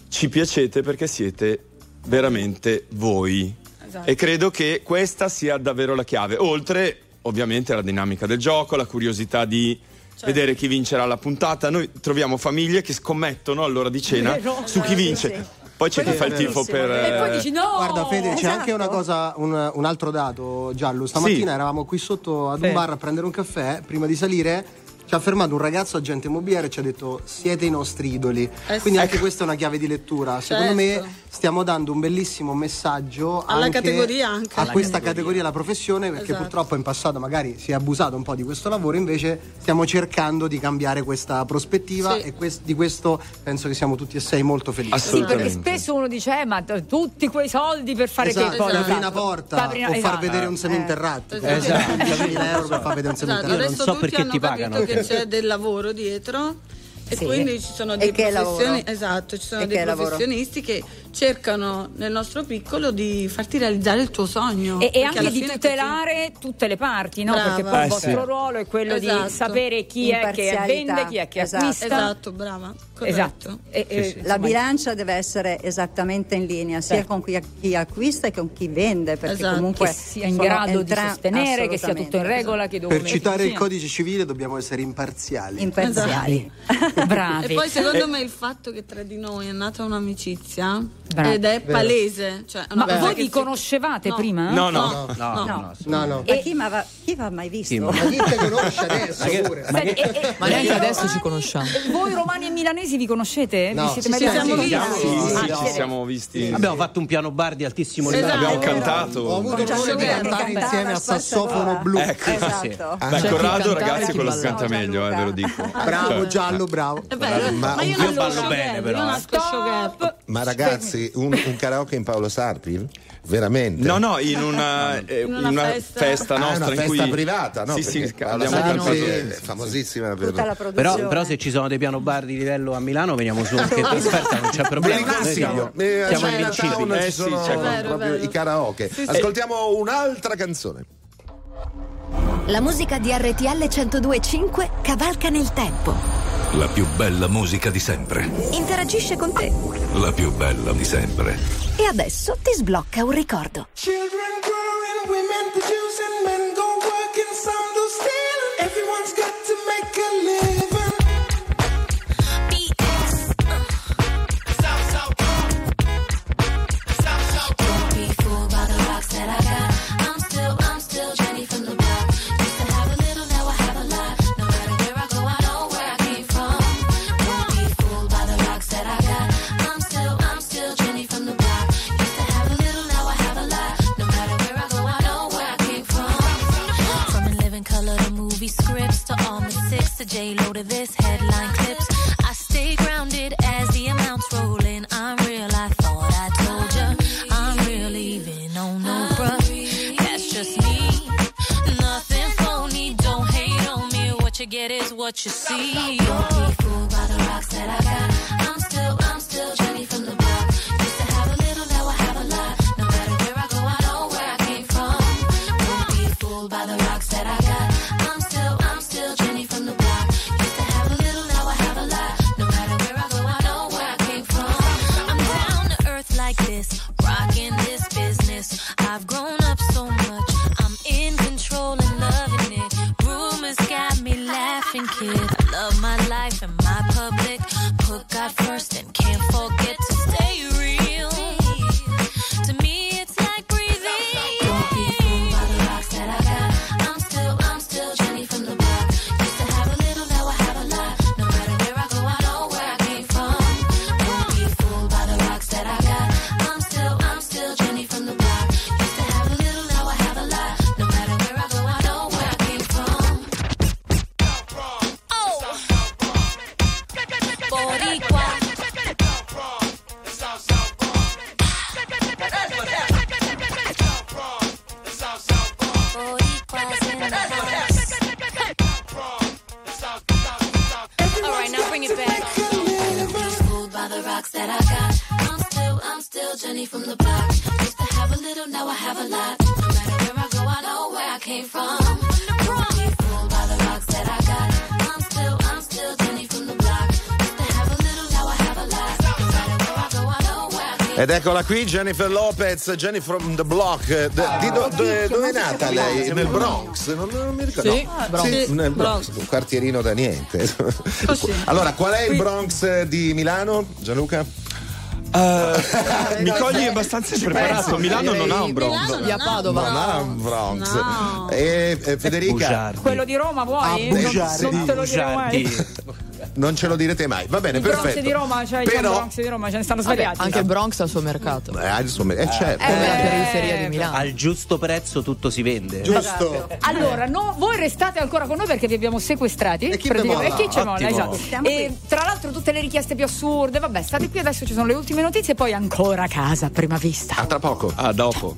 ci piacete perché siete veramente voi. Esatto. E credo che questa sia davvero la chiave. Oltre, ovviamente, alla dinamica del gioco, la curiosità di Certo. vedere chi vincerà la puntata. Noi troviamo famiglie che scommettono all'ora di cena Vero. su chi vince. Poi c'è chi fa il tifo per. E poi dici no! Guarda Fede, c'è esatto. anche una cosa, un, un altro dato giallo. Stamattina Sì. eravamo qui sotto ad Sì. un bar a prendere un caffè, prima di salire ci ha fermato un ragazzo agente immobiliare e ci ha detto siete i nostri idoli. Eh Quindi sì. anche questa è una chiave di lettura. Secondo Certo. me stiamo dando un bellissimo messaggio Alla anche categoria anche. a Alla questa categoria, la professione, perché Esatto. purtroppo in passato magari si è abusato un po' di questo lavoro, invece stiamo cercando di cambiare questa prospettiva Sì. e quest- di questo penso che siamo tutti e sei molto felici. Sì, perché spesso uno dice, eh, ma t- tutti quei soldi per fare Esatto, che poi? apri una Esatto. porta Apri una- o far esatto. vedere un seminterrato. Esatto. Esatto. 10.000 euro per far vedere un Esatto, seminterrato. adesso so tutti perché hanno ti capito pagano. che c'è del lavoro dietro e Sì. quindi ci sono dei professioni- esatto, ci sono dei professionisti che cercano nel nostro piccolo di farti realizzare il tuo sogno E, e anche di tutelare tutte le parti, no? Brava. Perché poi Eh, il vostro sì. ruolo è quello Esatto. di sapere chi è che vende, chi è che Esatto. acquista. esatto brava corretto Esatto. E- e, La insomma, bilancia deve essere esattamente in linea sia Certo. con chi, chi acquista che con chi vende, perché Esatto. comunque che sia in grado di sostenere che sia tutto in regola, Per citare ci il codice civile dobbiamo essere imparziali. Imparziali. siano. Bravi. e poi secondo me il fatto che tra di noi è nata un'amicizia Brava. ed è Vero. palese cioè, Ma cosa voi che vi si- conoscevate No. prima? No, no. No, No, no. no. No, no. Ma chi, ma chi va mai visto? Sì, ma- Ma chi te conosce adesso pure? Senti, e- e- Ma neanche e- adesso ci conosciamo. e Voi romani e milanesi vi conoscete? No. Vi siete Ci mai siamo visti? Sì, ci siamo visti. Abbiamo fatto un piano bar di altissimo Esatto. livello. Abbiamo cantato. Ho avuto Con l'onore di cantare che insieme a sassofono blu. Ecco. Esatto. Chi Corrado, ragazzi, e chi quello canta meglio, eh, ve lo dico. <laughs> Bravo, Cioè, giallo, bravo. vero Ma ma, io ballo bene, però, eh. Ma ragazzi, un, un karaoke in Paolo Sarpi? Veramente? No, no, in una, eh, In una una festa. festa Ah, nostra una in cui festa privata, no? Sì, sì, abbiamo cantato. famosissima per Tutta la Però, produzione. però se ci sono dei piano bar di livello a Milano veniamo su anche per offerta, non c'è problema. Noi siamo, Eh, siamo Chinatown invincibili. ci Eh sì, c'è vero, proprio vero. i karaoke. Ascoltiamo un'altra canzone. La musica di RTL 1025 cavalca nel tempo. La più bella musica di sempre. Interagisce con te. La più bella di sempre. E adesso ti sblocca un ricordo. Children growing, women producing, men a J load of this headline clips. I stay grounded as the amounts roll in. I'm real, I thought I told ya. I'm real, even on no bruh. That's just me. Nothing phony, don't hate on me. What you get is what you see. By that I got. I'm still, I'm still Jenny from the block. Used to have a little, now I have a lot. No matter where I go, I know where I came from. Ed eccola qui Jennifer Lopez, Jenny from the Block. Eh, d- di do- dove, dove è nata lei? Nel Bronx? Non, non mi ricordo. Sì, no. Bronx. Sì, nel Bronx. Bronx, un quartierino da niente. <laughs> Allora, qual è il Bronx di Milano, Gianluca? Eh, mi cogli abbastanza impreparato. Milano non ha un Bronx. Via Padova. Non ha un Bronx. E, eh, Federica, Quello di Roma vuoi? Non- non, te lo dirò mai. <laughs> non ce lo direte mai. Va bene, Il Bronx perfetto. di Roma, cioè il Però- Bronx di Roma, ce ne stanno svariati. Anche il Bronx ha il suo mercato. Eh, insomma, eh, certo. Come la periferia di Milano. Al giusto prezzo tutto si vende. Giusto. Allora, no, voi restate ancora con noi perché vi abbiamo sequestrati. E chi mi molla? E chi ci Ottimo. esatto. E tra l'altro tutte le richieste più assurde, vabbè, state qui adesso ci sono le ultime notizie e poi ancora a casa a prima vista. A tra poco. Ah, dopo.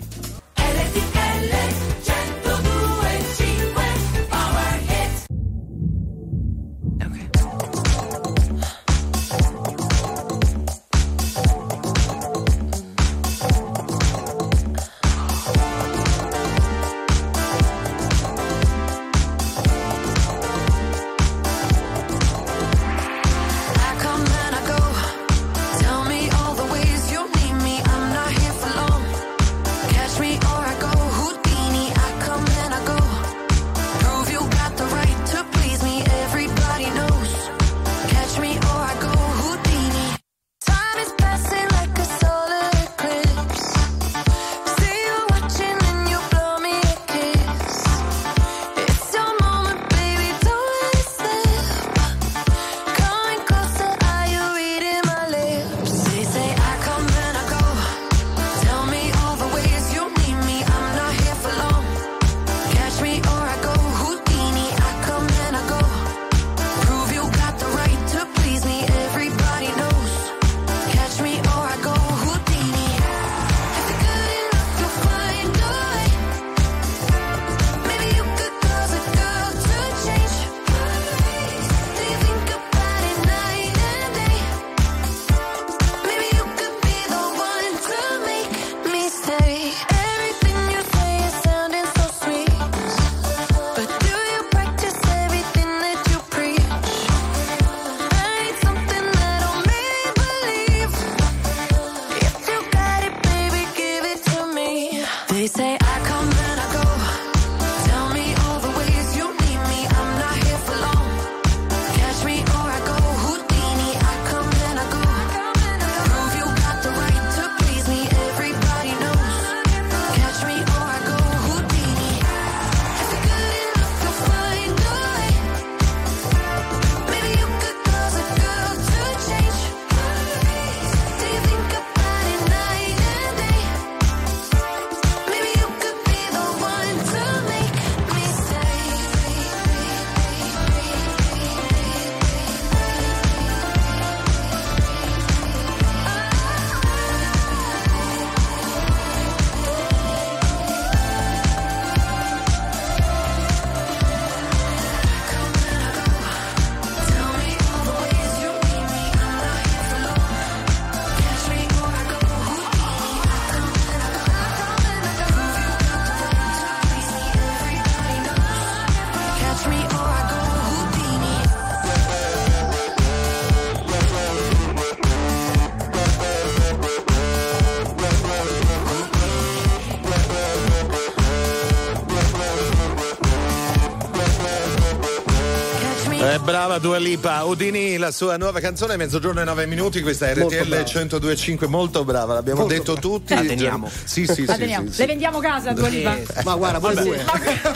Brava Dua Lipa, Udini, la sua nuova canzone, mezzogiorno e nove minuti, questa Molto RTL brava. 1025, molto brava, l'abbiamo Molto detto brava. tutti. La teniamo. Sì, sì, La sì, teniamo. sì, sì. Le vendiamo casa, Dua Lipa? Eh, Ma guarda, pure <laughs> due.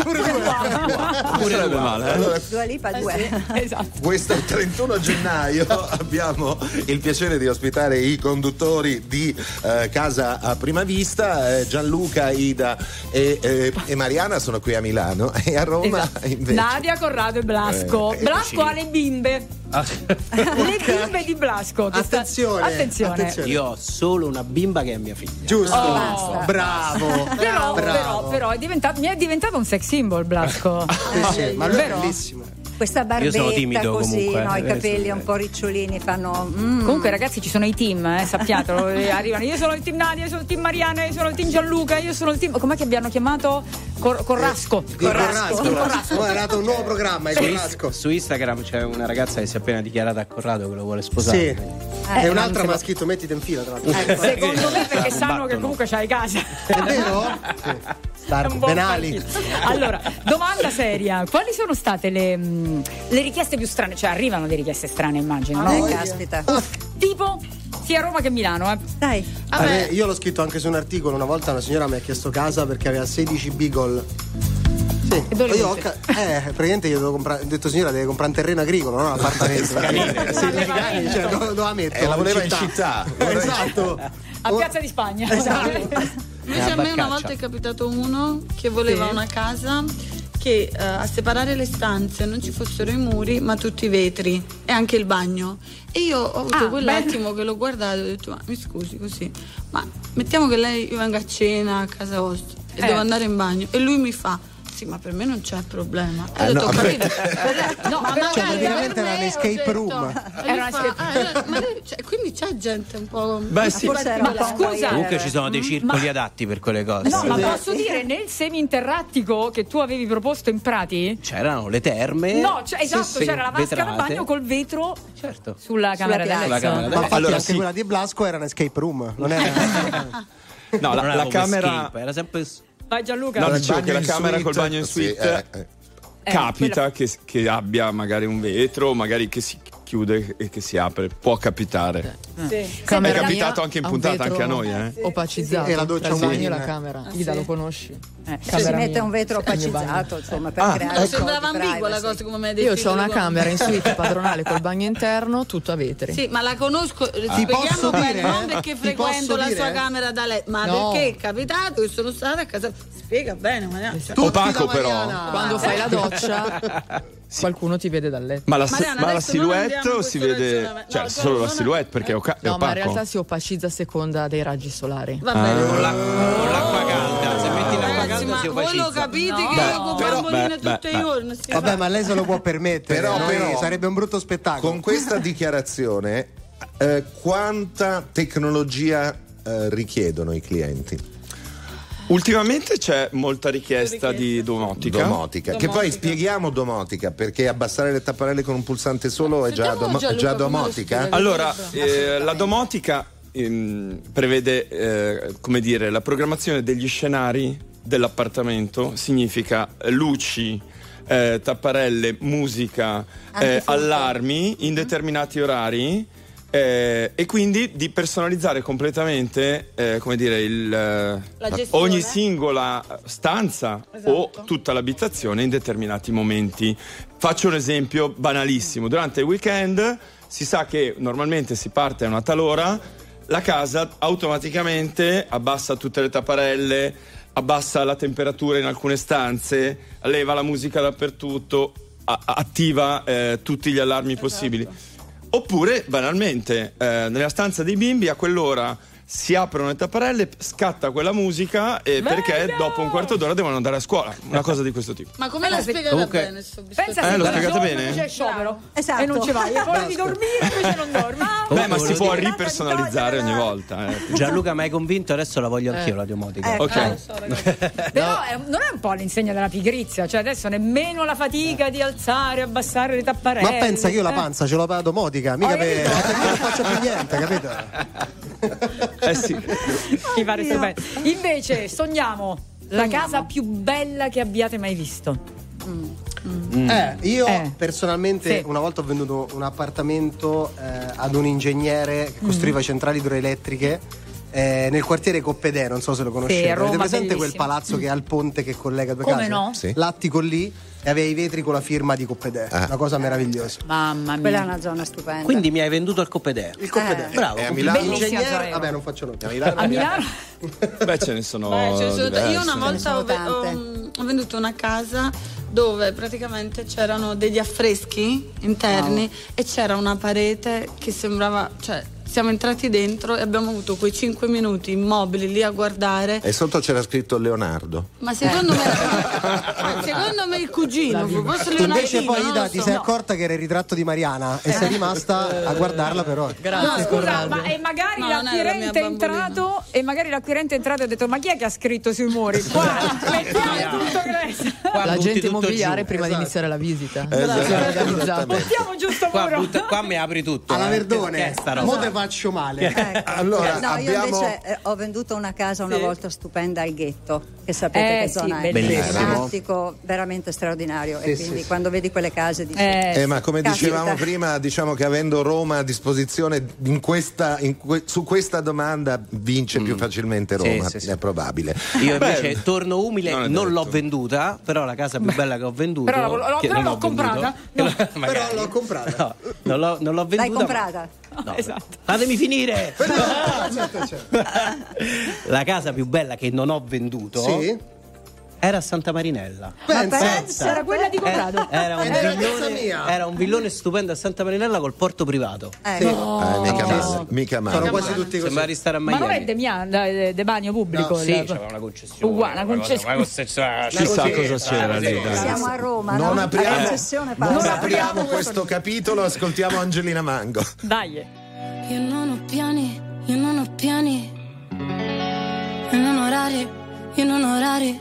Pure sarebbe male, eh? Dua Lipa due. Esatto. Questo 31 gennaio <laughs> abbiamo il piacere di ospitare i conduttori di eh, Casa a Prima Vista, eh, Gianluca, Ida e, eh, e Mariana sono qui a Milano <laughs> e a Roma Esatto. invece. Nadia, Corrado e Blasco. Eh, Blasco ha le bimbe. <laughs> le bimbe di Blasco. che sta- Attenzione, Attenzione. attenzione. Io ho solo una bimba che è mia figlia. Giusto. Oh. Bravo. Però, bravo. però, però è diventato, mi è diventato un sex symbol Blasco. Sì, <laughs> sì, ma lui è bellissimo. Questa Io sono barbetta timido così, comunque, no, i eh, capelli sì. un po' ricciolini fanno. mm. Comunque ragazzi ci sono i team, eh, sappiatelo, <laughs> eh, arrivano. Io sono il team Nadia, io sono il team Mariana, io sono il team Gianluca, io sono il team. Com'è che abbiano chiamato? Cor- Corrasco. Il Corrasco. Corrasco. Poi è nato un nuovo programma, il Su, Corrasco. Is- su Instagram c'è una ragazza che si è appena dichiarata a Corrado che lo vuole sposare. Sì. Eh, e un'altra mi ha scritto mettiti in fila tra l'altro. Secondo me perché sanno che comunque c'hai casa. È vero? <laughs> Sì. Buon Benali. Allora, domanda seria: quali sono state le, mh, le richieste più strane? Cioè, arrivano le richieste strane, immagino, no? Eh, caspita. Tipo sia Roma che Milano, eh. Dai. A me- io l'ho scritto anche su un articolo, una volta una signora mi ha chiesto casa perché aveva 16 beagle. Sì, E dove io ho ca- eh, praticamente io devo comprare, ho detto signora deve comprare un terreno agricolo, non un appartamento. sì, cioè, dove, dove la metto? E la voleva in città. Esatto. A Piazza di Spagna. Esatto. Invece a me una volta è capitato uno che voleva Sì. una casa che eh, a separare le stanze non ci fossero i muri ma tutti i vetri e anche il bagno e io ho avuto Ah, quell'attimo <laughs> che l'ho guardato e ho detto ma mi scusi così ma mettiamo che lei venga a cena a casa vostra e Eh. devo andare in bagno e lui mi fa sì ma per me non c'è problema Eh, ho detto no, capito No, ma Cioè, praticamente era l'escape room. Era una fa, escape- "Ah, ma lei- cioè, quindi c'è gente un po' Beh, sì. Forse un scusa. Comunque ci sono dei circoli adatti per quelle cose. No, ma posso dire nel semi-interrattico che tu avevi proposto in Prati? C'erano le terme. No, cioè, esatto, sì, sì, c'era la vasca da bagno col vetro Certo. sulla camera camera Ma Allora, anche sì. quella di Blasco era un escape room, non era <laughs> <laughs> No, la, la camera. escape, era sempre Vai Gianluca. No, dicevo che la camera suite. col bagno in Sì, suite eh, eh. Eh, capita che, che abbia magari un vetro, magari che si chiude e che si apre. Può capitare. Sì. Camera È mia capitato anche in puntata, vetro anche a noi, eh. Opacizzato. E la doccia bagno e walk-in. la camera. Ah, Ida sì? lo conosci? Eh, Si mette un vetro opacizzato, insomma, per Ah, creare ecco. sembrava ambigua la cosa come mi hai detto Io ho una camera in suite <laughs> padronale col bagno interno, tutto a vetri. Sì, ma la conosco, Ti spieghiamo posso bene, dire? non perché Ti frequento posso la dire? sua camera da letto, ma No. perché è capitato che sono stata a casa. Spiega bene, ma Opaco però. Quando fai la doccia, <laughs> qualcuno ti vede dal letto. Ma la, Mariana, ma la adesso non silhouette o si vede. Cioè, solo la silhouette perché è, è No, ma in realtà si opacizza a seconda dei raggi solari. Va bene. Con, la- con l'acqua calda, se metti l'acqua Ragazzi, calda ma si voi lo opacizza. capite No. che Beh, io con però- bamboline beh, i giorni. Vabbè, ma lei se lo può permettere. Però, però- sarebbe un brutto spettacolo. Con questa <laughs> dichiarazione, eh, quanta tecnologia eh, richiedono i clienti? Ultimamente c'è molta richiesta di domotica. Domotica. Che poi spieghiamo domotica, perché abbassare le tapparelle con un pulsante solo è già, Gianluca già domotica? Allora, eh, la domotica ehm, prevede, eh, come dire, la programmazione degli scenari dell'appartamento, significa luci, eh, tapparelle, musica, eh, allarmi in determinati orari. Eh, e quindi di personalizzare completamente eh, come dire il, eh, ogni singola stanza o tutta l'abitazione in determinati momenti. Faccio un esempio banalissimo. Durante il weekend si sa che normalmente si parte a una tal ora, la casa automaticamente abbassa tutte le tapparelle, abbassa la temperatura in alcune stanze, leva la musica dappertutto, a- attiva eh, tutti gli allarmi possibili. Oppure, banalmente, eh, nella stanza dei bimbi a quell'ora si aprono le tapparelle, scatta quella musica e perché dopo un quarto d'ora devono andare a scuola. Una cosa di questo tipo. Ma come l'ha spiegata Comunque- bene sto biscotto? Pensa Eh, l'ho spiegata bene? C'è sciopero Esatto. e non ci vai. Di dormire invece non dormi. Ah, Beh, ma si volevo può dire- ripersonalizzare ogni volta. eh. Gianluca mi hai convinto, adesso la voglio anch'io la domotica. Ecco. Ok. <laughs> Però è- non è un po' l'insegna della pigrizia, cioè adesso nemmeno la fatica di alzare, abbassare le tapparelle. Ma pensa che io la Eh. panza ce l'ho per la domotica, mica Hai per... <laughs> non faccio più niente, capito? <laughs> Eh sì. <laughs> Mi pare stupendo. Invece, sogniamo la casa più bella che abbiate mai visto. Eh, io Eh. personalmente Sì. una volta ho venduto un appartamento eh, ad un ingegnere che costruiva Mhm. centrali idroelettriche eh, nel quartiere Coppedè, non so se lo conoscete. Sì, a Avete presente quel bellissimo. palazzo che ha il ponte che collega due Come case? no? Sì. L'attico lì e aveva i vetri con la firma di Coppedè. Ah. Una cosa meravigliosa. Mamma mia. Quella è una zona stupenda. Quindi mi hai venduto il Coppedè. Il Coppedè. Bravo. E a complimenti. Milano? Bellissima Ingegnere, zona. vabbè, non faccio nomi. A Milano? <laughs> Beh, ce ne sono. Beh, ce ne sono- diverse. io una volta ho, ho- ho venduto una casa dove praticamente c'erano degli affreschi interni e c'era una parete che sembrava, cioè siamo entrati dentro e abbiamo avuto quei 5 minuti immobili lì a guardare. E sotto c'era scritto Leonardo. Ma secondo me, <laughs> ma secondo me il cugino, forse Invece Leonardino, poi Ida ti so. sei accorta che era il ritratto di Mariana e sei rimasta a guardarla però. <laughs> No, scusa, ma e magari No, la l'acquirente è entrato e magari l'acquirente è entrato e ha detto ma chi è che ha scritto sui muri? <laughs> Qua, mettiamo tutto. Qua La butti gente tutto immobiliare giù. prima di Esatto. iniziare la visita. Esatto. Esattamente. Mettiamo giusto Qua, butta- qua mi apri tutto. Alla eh. Verdone. Che è faccio male. <laughs> Ecco. Allora, no, io abbiamo- invece eh, ho venduto una casa una Sì. volta stupenda al ghetto, che sapete Eh, che sì, zona è. bellissimo. Un attico veramente straordinario. Sì, e sì, quindi sì. quando vedi quelle case dici. Eh, Eh, ma come Caspita. dicevamo prima, diciamo che avendo Roma a disposizione in questa, in que- su questa domanda vince più facilmente Roma, sì, sì. è probabile. Io Beh, invece torno umile, non non, l'ho venduta, però la casa più bella che ho venduto. Però l'ho- però venduto, comprata. lo- <laughs> Però l'ho comprata. No, non l'ho, non l'ho venduta. L'hai comprata? No, Esatto. Fatemi finire! <laughs> Certo, certo. La casa più bella che non ho venduto Sì? Era a Santa Marinella. Pensa. pensa. Era quella di Corrado. Era un, era villone, mia. era un villone stupendo a Santa Marinella col porto privato. Ecco. eh, mica No. male, mica male. Sono quasi tutti così. Sembra di stare a Ma Miami. non è demanio, de, demanio pubblico? No, il- Sì, c'era una concessione. Uguale, una concessione. una concessione. Chissà cosa c'era lì. dai. Siamo a Roma, Non no? apriamo- Non apriamo questo capitolo, ascoltiamo Angelina Mango. Dai. Io non ho piani, io non ho piani. E non orari, io non ho orari.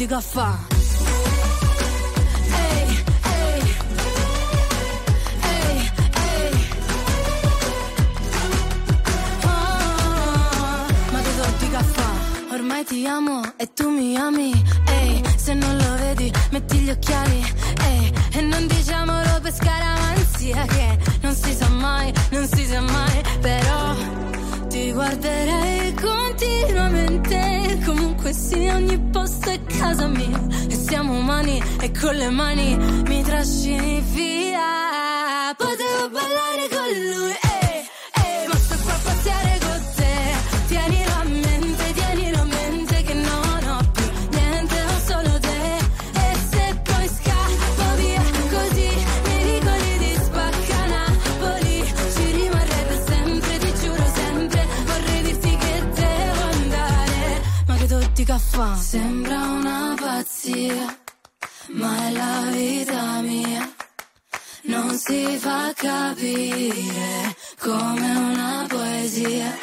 Ma che tu dico a fa'? Ehi, ehi, ehi, ehi. Oh, ma che di caffè? Ormai ti amo e tu mi ami. Ehi, se non lo vedi, metti gli occhiali. Ehi, e non diciamolo per scaramanzia che non si sa mai, non si sa mai. Però ti guarderei continuamente. Comunque sì, ogni posto è casa mia. E siamo umani e con le mani mi trascini via. Potevo ballare con lui, ehi, ehi, ma sto qua a pazziare con te. Tienilo a mente, tienilo a mente che non ho più niente, ho solo te. E se poi scappo via così, nei vicoli di spacca ci rimarrei sempre, ti giuro sempre. Vorrei dirti che devo andare, ma che tutti caffè. Sembra Si fa capire come una poesia,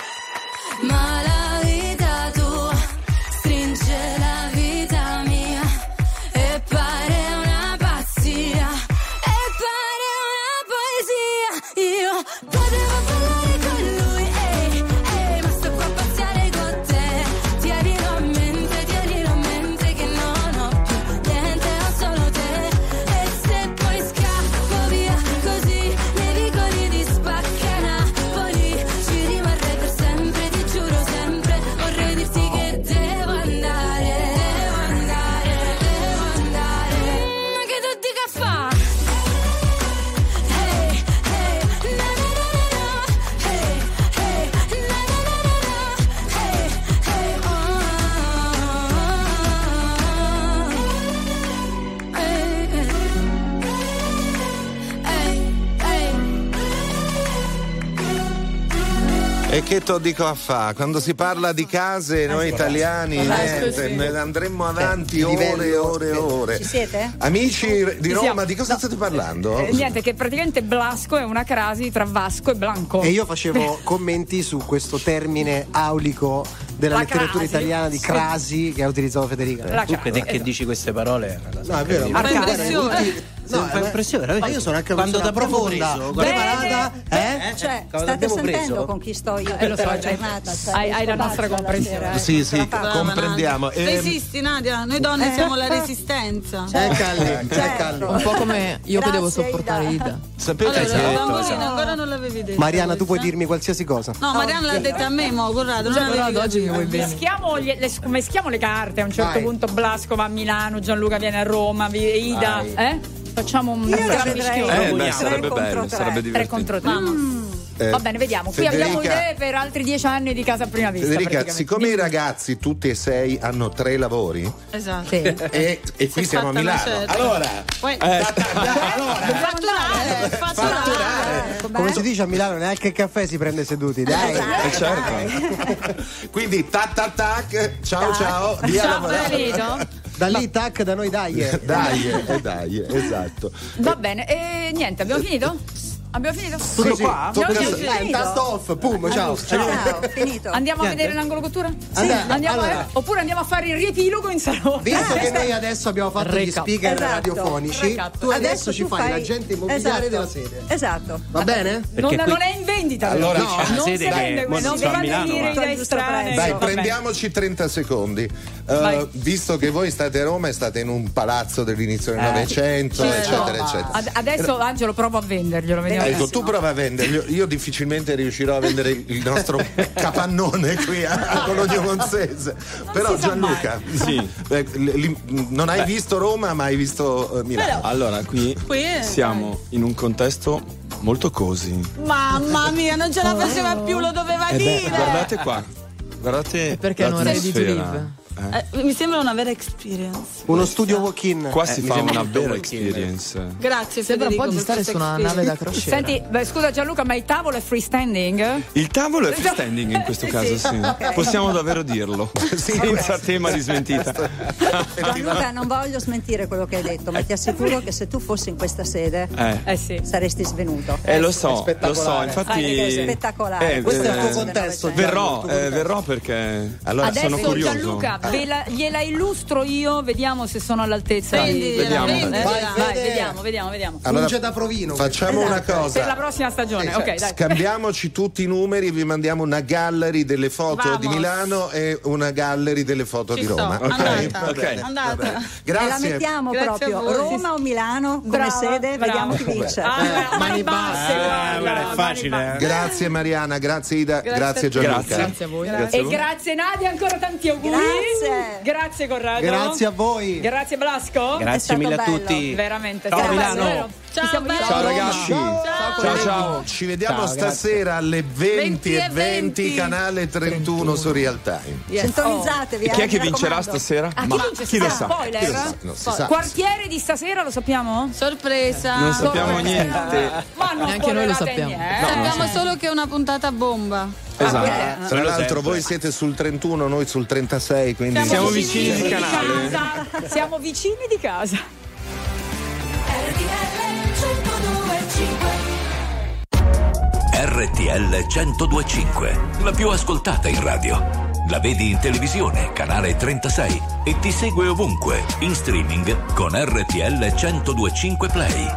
Che to dico a fa? Quando si parla di case, noi italiani, niente, sì. ne andremmo avanti Eh, ore e ore e ore. Ci siete? Amici di Roma, siamo. di cosa state parlando? Eh, niente, che praticamente Blasco è una crasi tra Vasco e Blanco. E io facevo commenti su questo termine aulico della La letteratura crasi. italiana di Sì. crasi che ha utilizzato Federica. La te che esatto. dici queste parole? No, è vero. Impressione. No, fa impressione, ma veramente. io sono anche Quando t'abbiamo profonda, preso, preparata, eh? Cioè, Quando state sentendo preso? con chi sto io Eh, lo per so, la cioè, giornata. cioè, hai- hai la nostra comprensione. sera, eh. Sì, sì, comprendiamo. Ehm, Resisti, Nadia. Noi donne siamo la resistenza. Eh, Calli, Certo. eh, Calli. Un po' come io che devo sopportare Ida. Ida. Sapete Allora, che bambolina, ancora non l'avevi detto. Mariana, tu puoi dirmi qualsiasi cosa. No, Mariana l'ha detta a me, mo, Corrado. Non l'avevi oggi mi vuoi bene. Meschiamo, le, meschiamo le carte. A un certo punto Blasco va a Milano, Gianluca viene a Roma, Ida. Eh? Facciamo un Io gran vedrei-. Eh, Tre beh, sarebbe contro bello, tre. sarebbe divertente. contro tre. Eh, Va bene, vediamo. Qui abbiamo Federica- idee per altri dieci anni di casa a prima vista. Federica, siccome i ragazzi, tutti e sei, hanno tre lavori, Esatto. Sì. e, e qui siamo a Milano. Allora, Poi- ta- ta- ta- allora, Fatturare, fatturare. Come si dice a Milano, neanche il caffè si prende seduti, dai. Eh, certo. <laughs> Quindi tac tac tac, ciao ciao, via Ciao. Benedito. Da lì, tac, da noi dai. <laughs> Dai, eh, dai, esatto. Va bene, e niente, abbiamo finito? Abbiamo finito? Tutto qua? Abbiamo Tocca- finito? Un tasto off, pum, ciao. Ciao, <laughs> finito. Andiamo a Niente. vedere l'angolo cottura? Andiamo, Andiamo allora. a- oppure andiamo a fare il riepilogo in salone. Visto che noi adesso abbiamo fatto gli Recap. speaker Esatto. radiofonici, Recap. tu adesso ci tu fai l'agente immobiliare esatto. della sede. Esatto. Va bene? Non, qui- non è in vendita. Allora no, c'è non sede si che vende, mo non si fa a dire va. idee strane. Dai, va prendiamoci 30 secondi. Eh, visto che voi state a Roma e state in un palazzo dell'inizio del Novecento, Sì, eccetera, no. eccetera. Ad- Adesso Angelo provo a venderglielo, vediamo. Ecco, tu prova a venderlo. Io difficilmente riuscirò a vendere il nostro <laughs> capannone qui a, a Cologno Monzese. Però Gianluca, Sì. <laughs> eh, li- non hai visto Roma, ma hai visto eh, Milano. Allora, qui Qui è- siamo in un contesto molto così. Mamma mia, non ce la faceva più, lo doveva E beh, dire. guardate qua. Guardate perché non l'atmosfera. live? Eh, mi sembra una vera experience. Uno studio walk-in. Qua si mi fa una vera experience. Grazie Sembra un po' di stare su una nave da crociera. Senti, beh, scusa Gianluca, ma il tavolo è freestanding? Il tavolo è <laughs> freestanding in questo Sì, caso, sì. sì. Ok. Possiamo davvero dirlo. <laughs> Senza tema di smentita. Gianluca, non voglio smentire quello che hai detto, ma ti assicuro che se tu fossi in questa sede Eh. Eh sì. saresti svenuto. Eh, lo so, lo so, infatti. Ah, è spettacolare. Eh, Questo è il tuo eh, contesto. Verrò, eh, verrò perché Allora, sono curioso. Gianluca, la- gliela illustro io, vediamo se sono all'altezza. di- Vendigliela, Vediamo. vendigliela. Vai, Vai, vediamo, vediamo, vediamo. Allora, Funge da provino. Facciamo una Per la cosa. prossima stagione, Eh, ok, dai. Scambiamoci tutti i numeri, vi mandiamo una gallery delle foto Vamos. di Milano e una gallery delle foto Ci di sto, Roma. Ok? andata. Va bene, Andata. bene. E la Grazie. mettiamo Grazie proprio. Roma o Milano come Brava, sede, brava. vediamo chi vince. Ah, mani basse, guarda, guarda, è facile, eh. Grazie Mariana, grazie Ida, grazie, Grazie. Gianluca. Grazie. Grazie a voi. Grazie E voi. grazie Nadia, ancora tanti auguri. Grazie. Grazie Corrado. Grazie a voi. Grazie Blasco. È Grazie stato mille a bello. tutti. Veramente. Ciao, Milano. vero? Ci Ciao, siamo- io- Ciao ragazzi. Ciao ciao. Ci vediamo Ciao, stasera alle 20 e 20 e 20, canale 31 su Real Time. Sintonizzatevi. E chi eh, è che mi vincerà stasera? Ah, chi Ma vince chi lo stasera? sa? Spoiler? Chi lo sa? Non si sa. Quartiere di stasera lo sappiamo? Sorpresa. Non sappiamo Sorpresa. niente. Ma non Neanche noi lo sappiamo. niente. No, Sappiamo solo che è una puntata bomba. Esatto. Tra Quello l'altro voi siete sul 31, noi sul 36, quindi Siamo vicini di canale. casa. Siamo vicini di casa. RTL 1025, la più ascoltata in radio. La vedi in televisione, canale 36 e ti segue ovunque, in streaming con RTL 1025 Play.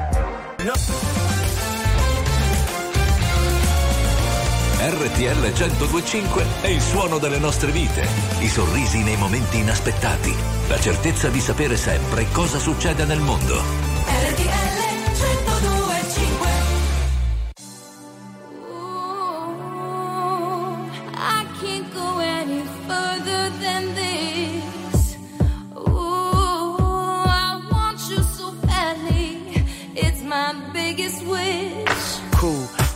RTL 1025 è il suono delle nostre vite, i sorrisi nei momenti inaspettati, la certezza di sapere sempre cosa succede nel mondo. I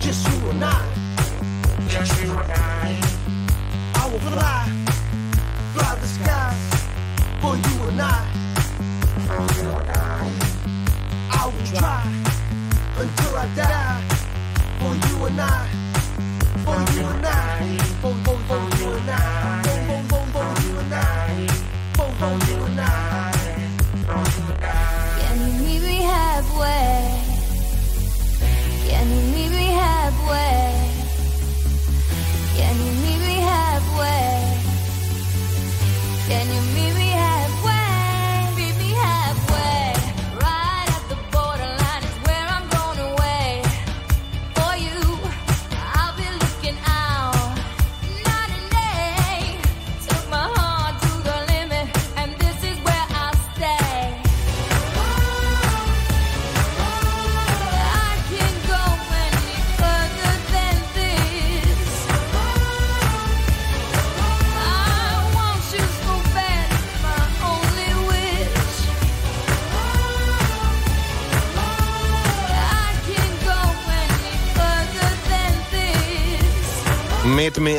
Just you and I. Just you and I. I will fly, fly the skies for you and I. For you and I. I will try until I die for you and I. For you and I. For, for, for you and I.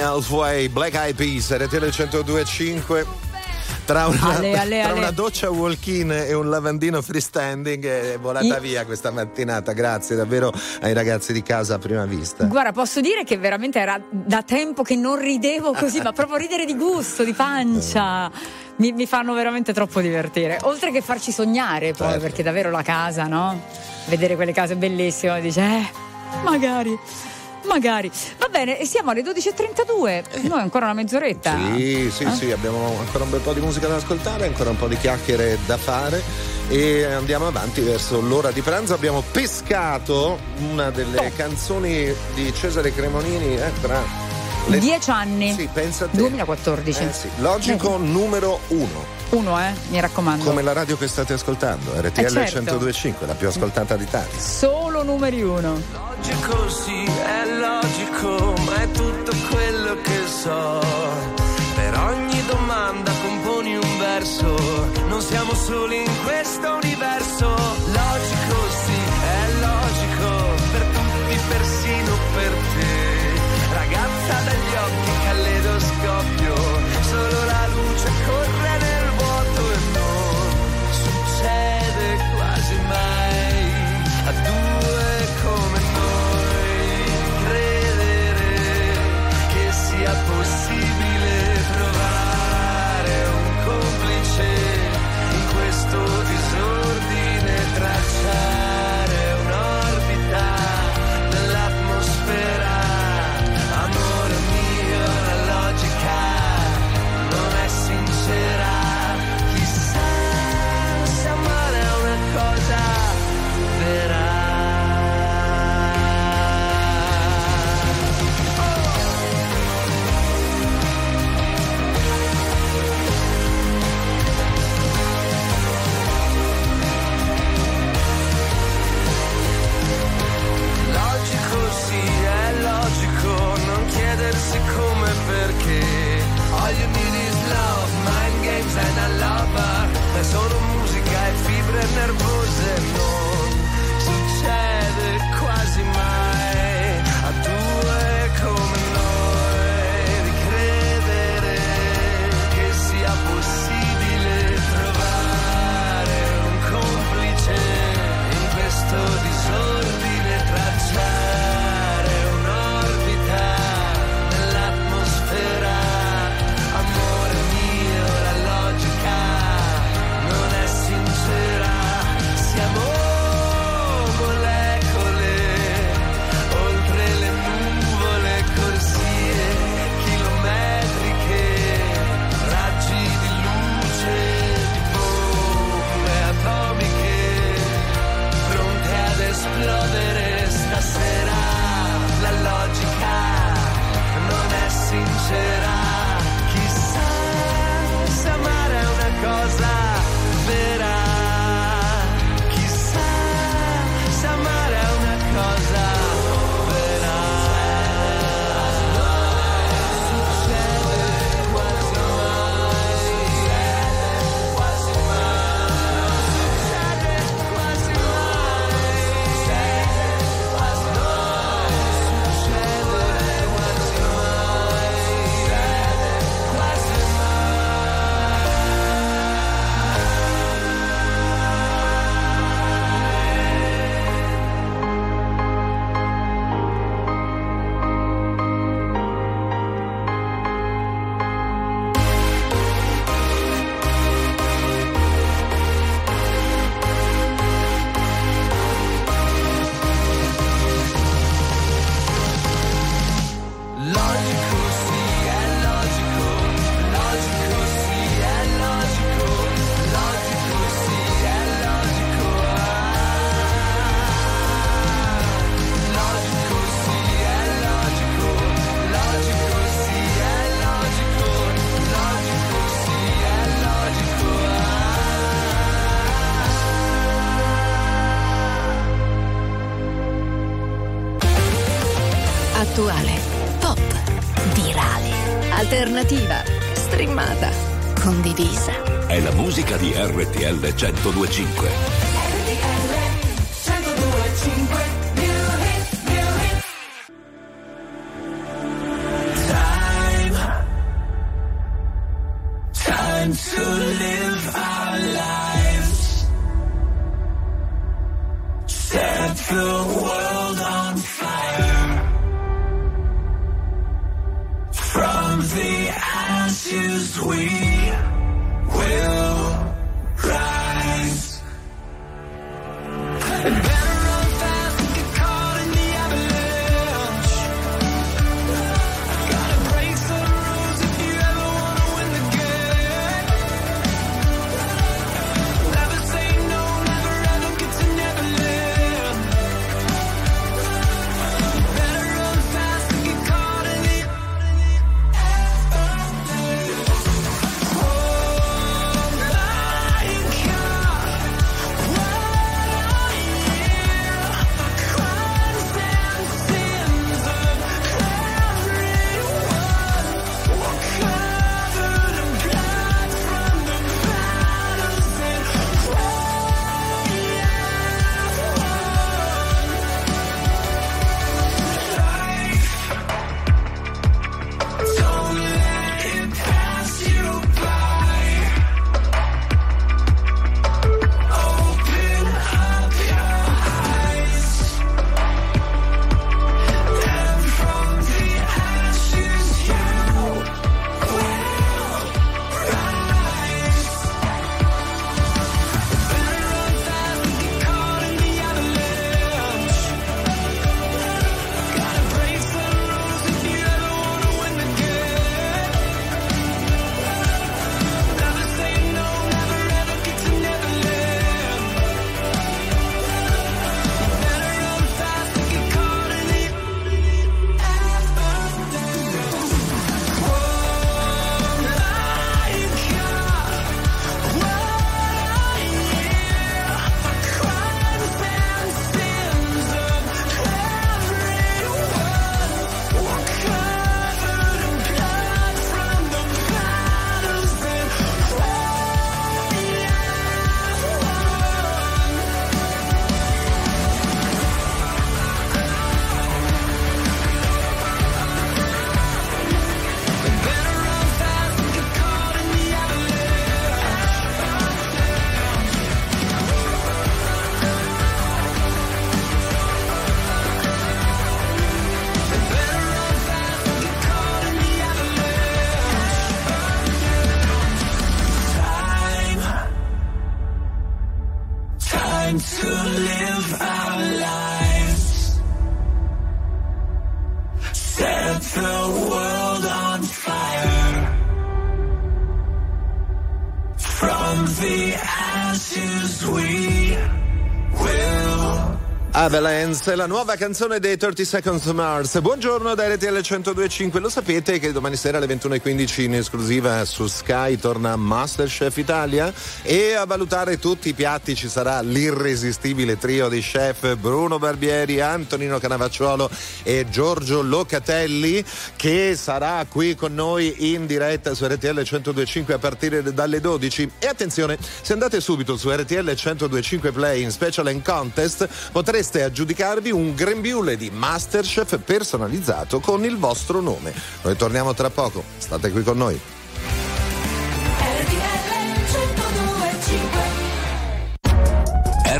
Halfway, Black Eyed Peas, RTL 102.5. Tra una, Ale, ale, <laughs> tra ale. una doccia walk-in e un lavandino freestanding è volata I- via questa mattinata. Grazie davvero ai ragazzi di casa a prima vista. Guarda, posso dire che veramente era da tempo che non ridevo così, ma proprio ridere di gusto, di pancia. Mi, mi fanno veramente troppo divertire. Oltre che farci sognare, poi, Certo. perché davvero la casa, no? Vedere quelle case bellissime, dice, eh, magari. Magari. Va bene, e siamo alle 12.32. Noi ancora una mezz'oretta. Sì, sì, Eh? sì, abbiamo ancora un bel po' di musica da ascoltare, ancora un po' di chiacchiere da fare e andiamo avanti verso l'ora di pranzo. Abbiamo pescato una delle canzoni di Cesare Cremonini eh, tra le... Dieci anni. Sì, pensa a te. 2014. Eh sì, Logico numero uno, Uno, eh, mi raccomando. come la radio che state ascoltando, RTL Eh, certo. 102.5, la più ascoltata d'Italia. Solo numeri uno. Logico sì, è logico, ma è tutto quello che so. Per ogni domanda componi un verso, non siamo soli in questo universo. Logico sì, alternativa, streamata, condivisa. È la musica di RTL 1025. Time, time to live our lives. Set the too sweet. Live our lives. Set the world on fire. From the ashes we Avalanche, la nuova canzone dei 30 Seconds to Mars. Buongiorno da RTL 1025. Lo sapete che domani sera alle 21.15 in esclusiva su Sky torna Masterchef Italia e a valutare tutti i piatti ci sarà l'irresistibile trio di chef Bruno Barbieri, Antonino Canavacciuolo e Giorgio Locatelli che sarà qui con noi in diretta su RTL 1025 a partire dalle 12. E attenzione, se andate subito su RTL 1025 Play in Special and Contest potrete aggiudicarvi un grembiule di Masterchef personalizzato con il vostro nome. Noi torniamo tra poco, state qui con noi.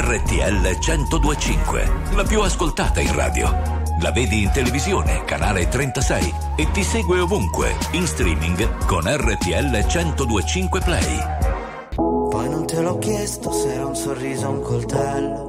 RTL 1025, la più ascoltata in radio. La vedi in televisione, canale 36 e ti segue ovunque, in streaming con RTL 1025 Play. Poi non te l'ho chiesto se era un sorriso o un coltello.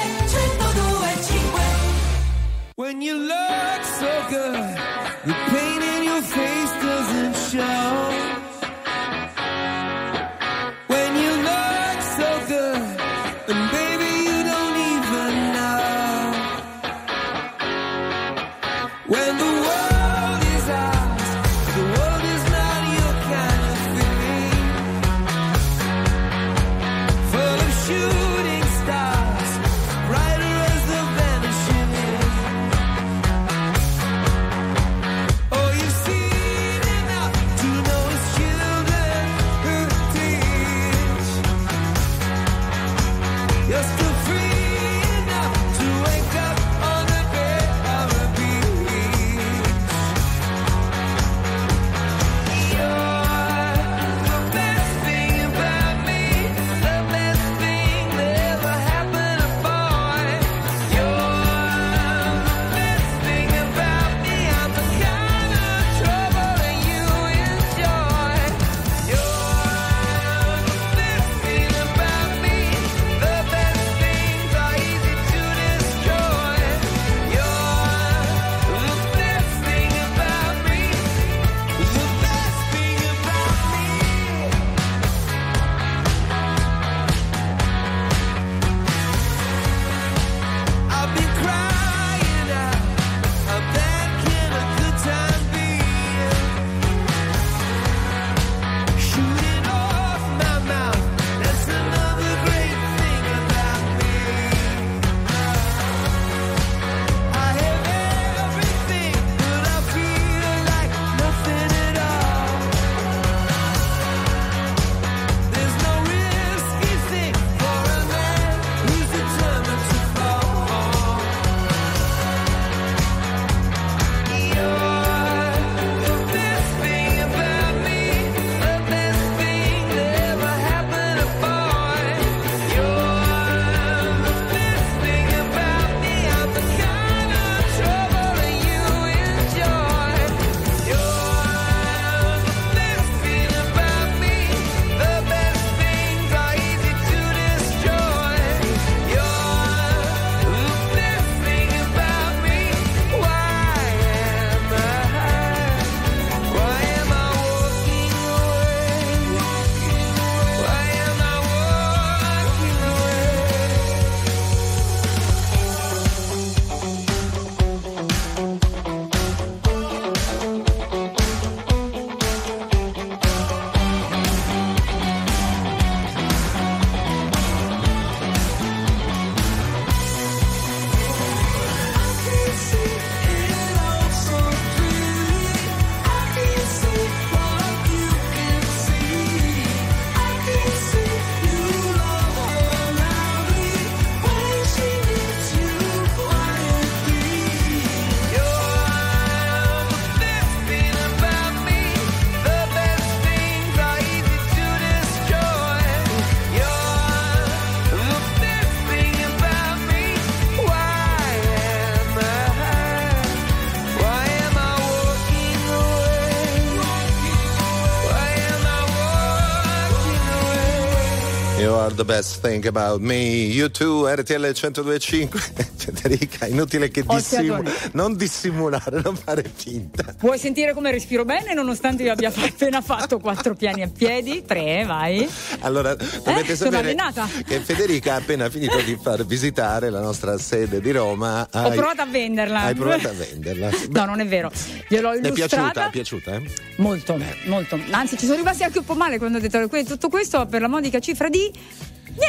the best thing about me. You too, RTL 1025. Federica, inutile che dissimulare. Non dissimulare, non fare finta. Vuoi sentire come respiro bene nonostante io abbia appena fatto quattro piani a piedi? Tre, vai. Allora, dovete Eh, sapere che Federica ha appena finito di far visitare la nostra sede di Roma. Ho provato a venderla. Hai provato a venderla. <laughs> No, non è vero. Gliel'ho Ti è piaciuta? illustrata. È piaciuta, eh? Molto, molto. Anzi, ci sono rimasti anche un po' male quando ho detto tutto questo per la modica cifra di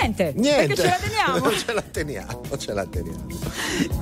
niente. Niente. Ce la teniamo. <laughs> ce la teniamo, ce la teniamo.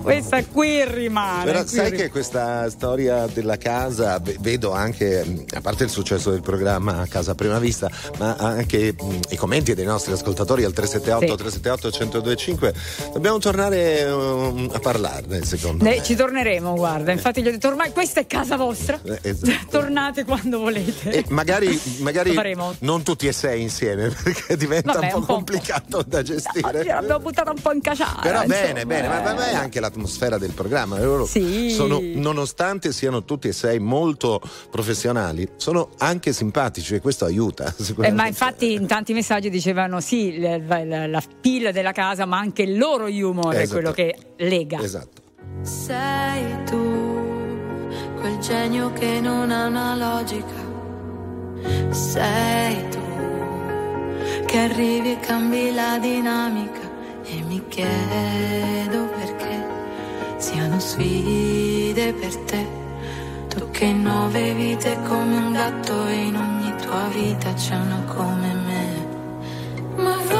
Questa qui rimane. Però qui sai rimane. che questa storia della casa, ve- vedo anche, a parte il successo del programma Casa a Prima Vista, ma anche mh, i commenti dei nostri ascoltatori al 378 Sì. 378 1025, dobbiamo tornare um, a parlarne secondo Ne- me. ci torneremo, guarda. Infatti gli ho detto ormai questa è casa vostra. Eh, esatto. <laughs> Tornate quando volete. E magari, magari non tutti e sei insieme <laughs> perché diventa Vabbè, un po' po', complicato da gestire. Oggi l'abbiamo buttata un po' in caciara. Però insomma, bene, bene, ma, ma è anche l'atmosfera del programma. Loro Sì. sono, nonostante siano tutti e sei molto professionali, sono anche simpatici e questo aiuta. <laughs> Eh, ma infatti in tanti messaggi dicevano sì, la, la, la PIL della casa, ma anche il loro humor è Esatto. quello che lega. Esatto. Sei tu, quel genio che non ha una logica. Sei tu, che arrivi e cambi la dinamica. E mi chiedo perché siano sfide per te. Tu che nove vite come un gatto e in ogni tua vita c'è una come me. Ma vola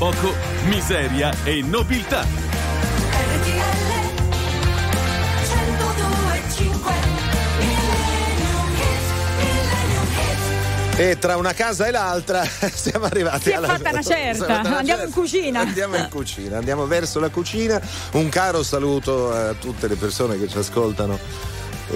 Poco miseria e nobiltà. E tra una casa e l'altra <laughs> siamo arrivati Si è alla fatta una <laughs> certa. fatta una Andiamo in cucina. Andiamo in cucina, andiamo verso la cucina. Un caro saluto a tutte le persone che ci ascoltano.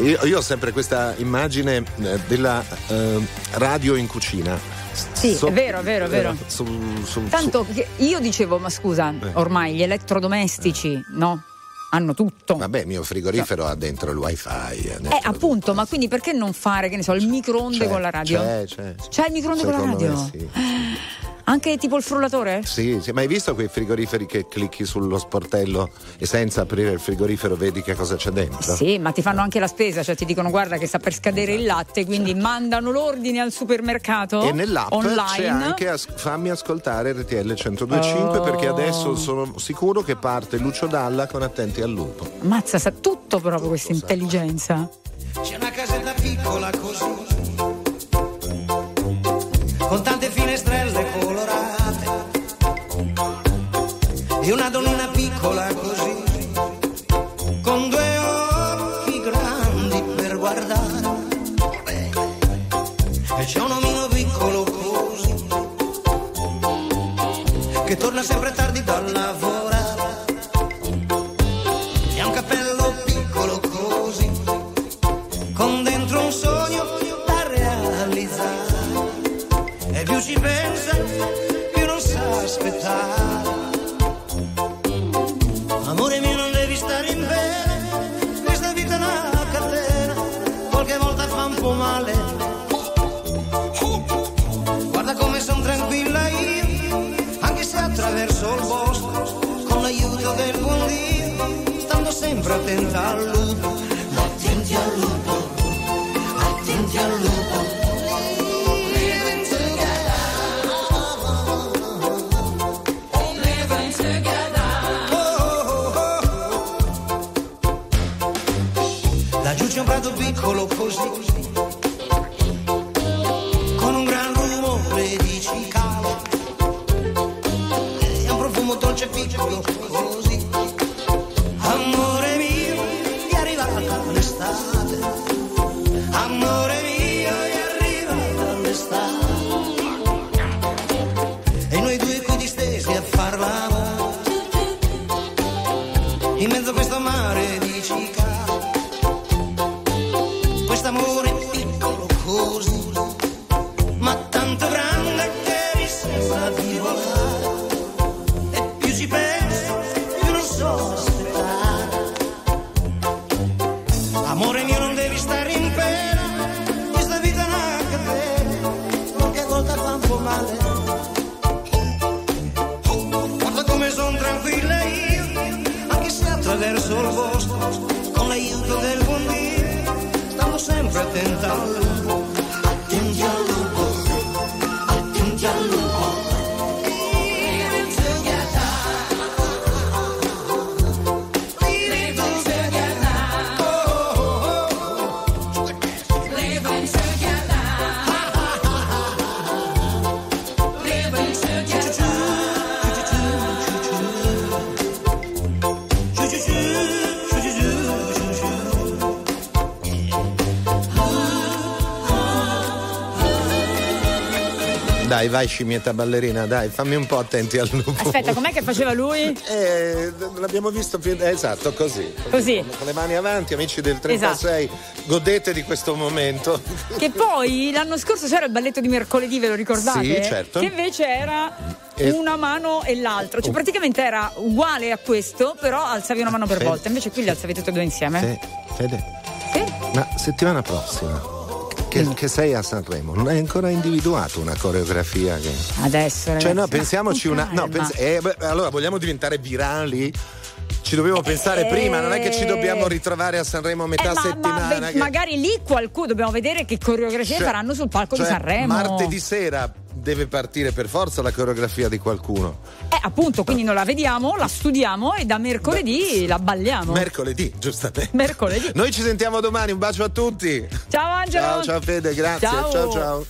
Io, io ho sempre questa immagine eh, della eh, radio in cucina. Sì, è vero, è vero, è vero. Su, su- Tanto che io dicevo, ma scusa, Eh. ormai gli elettrodomestici, no? Hanno tutto. Vabbè, il mio frigorifero ha dentro il wifi. dentro- Eh, appunto, ma quindi perché non fare, che ne so, il microonde C'è, con la radio? C'è, c'è. C'è il microonde con la Secondo radio? me sì. <gasps> Anche tipo il frullatore? Sì, sì, ma hai visto quei frigoriferi che clicchi sullo sportello e senza aprire il frigorifero vedi che cosa c'è dentro? Sì, ma ti fanno anche la spesa, cioè ti dicono guarda che sta per scadere il latte, quindi mandano l'ordine al supermercato E nell'app c'è online. anche as- fammi ascoltare RTL 1025 Oh. perché adesso sono sicuro che parte Lucio Dalla con Attenti al lupo. Mazza, sa tutto proprio questa intelligenza. C'è una casetta piccola così, con tante finestrelle e una donnina piccola così, con due occhi grandi per guardare, e c'è un omino piccolo così, che torna sempre tardi dal lavorare, Dai, vai scimmietta ballerina, dai, fammi un po' attenti al lupo. Aspetta, com'è che faceva lui? Eh, l'abbiamo visto più- eh, esatto, così. Così. Con le mani avanti, amici del 36, godete di questo momento. Che poi l'anno scorso c'era il balletto di mercoledì, ve lo ricordate? Sì, certo. Che invece era E- una mano e l'altra. Cioè, Oh. praticamente era uguale a questo, però alzavi una mano per Sì. volta. Invece qui li alzavi tutte e due insieme. Sì, Fede. Ma settimana prossima, che, che sei a Sanremo, non hai ancora individuato una coreografia che. Adesso, ragazzi. Cioè, no, ma pensiamoci una. No, pens- eh, beh, allora vogliamo diventare virali? Ci dobbiamo pensare prima, non è che ci dobbiamo ritrovare a Sanremo a metà Eh, ma- ma settimana. ve- che- magari lì qualcuno dobbiamo vedere che coreografie Cioè- faranno sul palco cioè, di Sanremo. Martedì sera deve partire per forza la coreografia di qualcuno. Appunto, quindi non la vediamo, la studiamo e da mercoledì la balliamo. Mercoledì, giustamente. Mercoledì. Noi ci sentiamo domani, un bacio a tutti. Ciao Angelo. Ciao, ciao Fede, grazie. Ciao. ciao. ciao.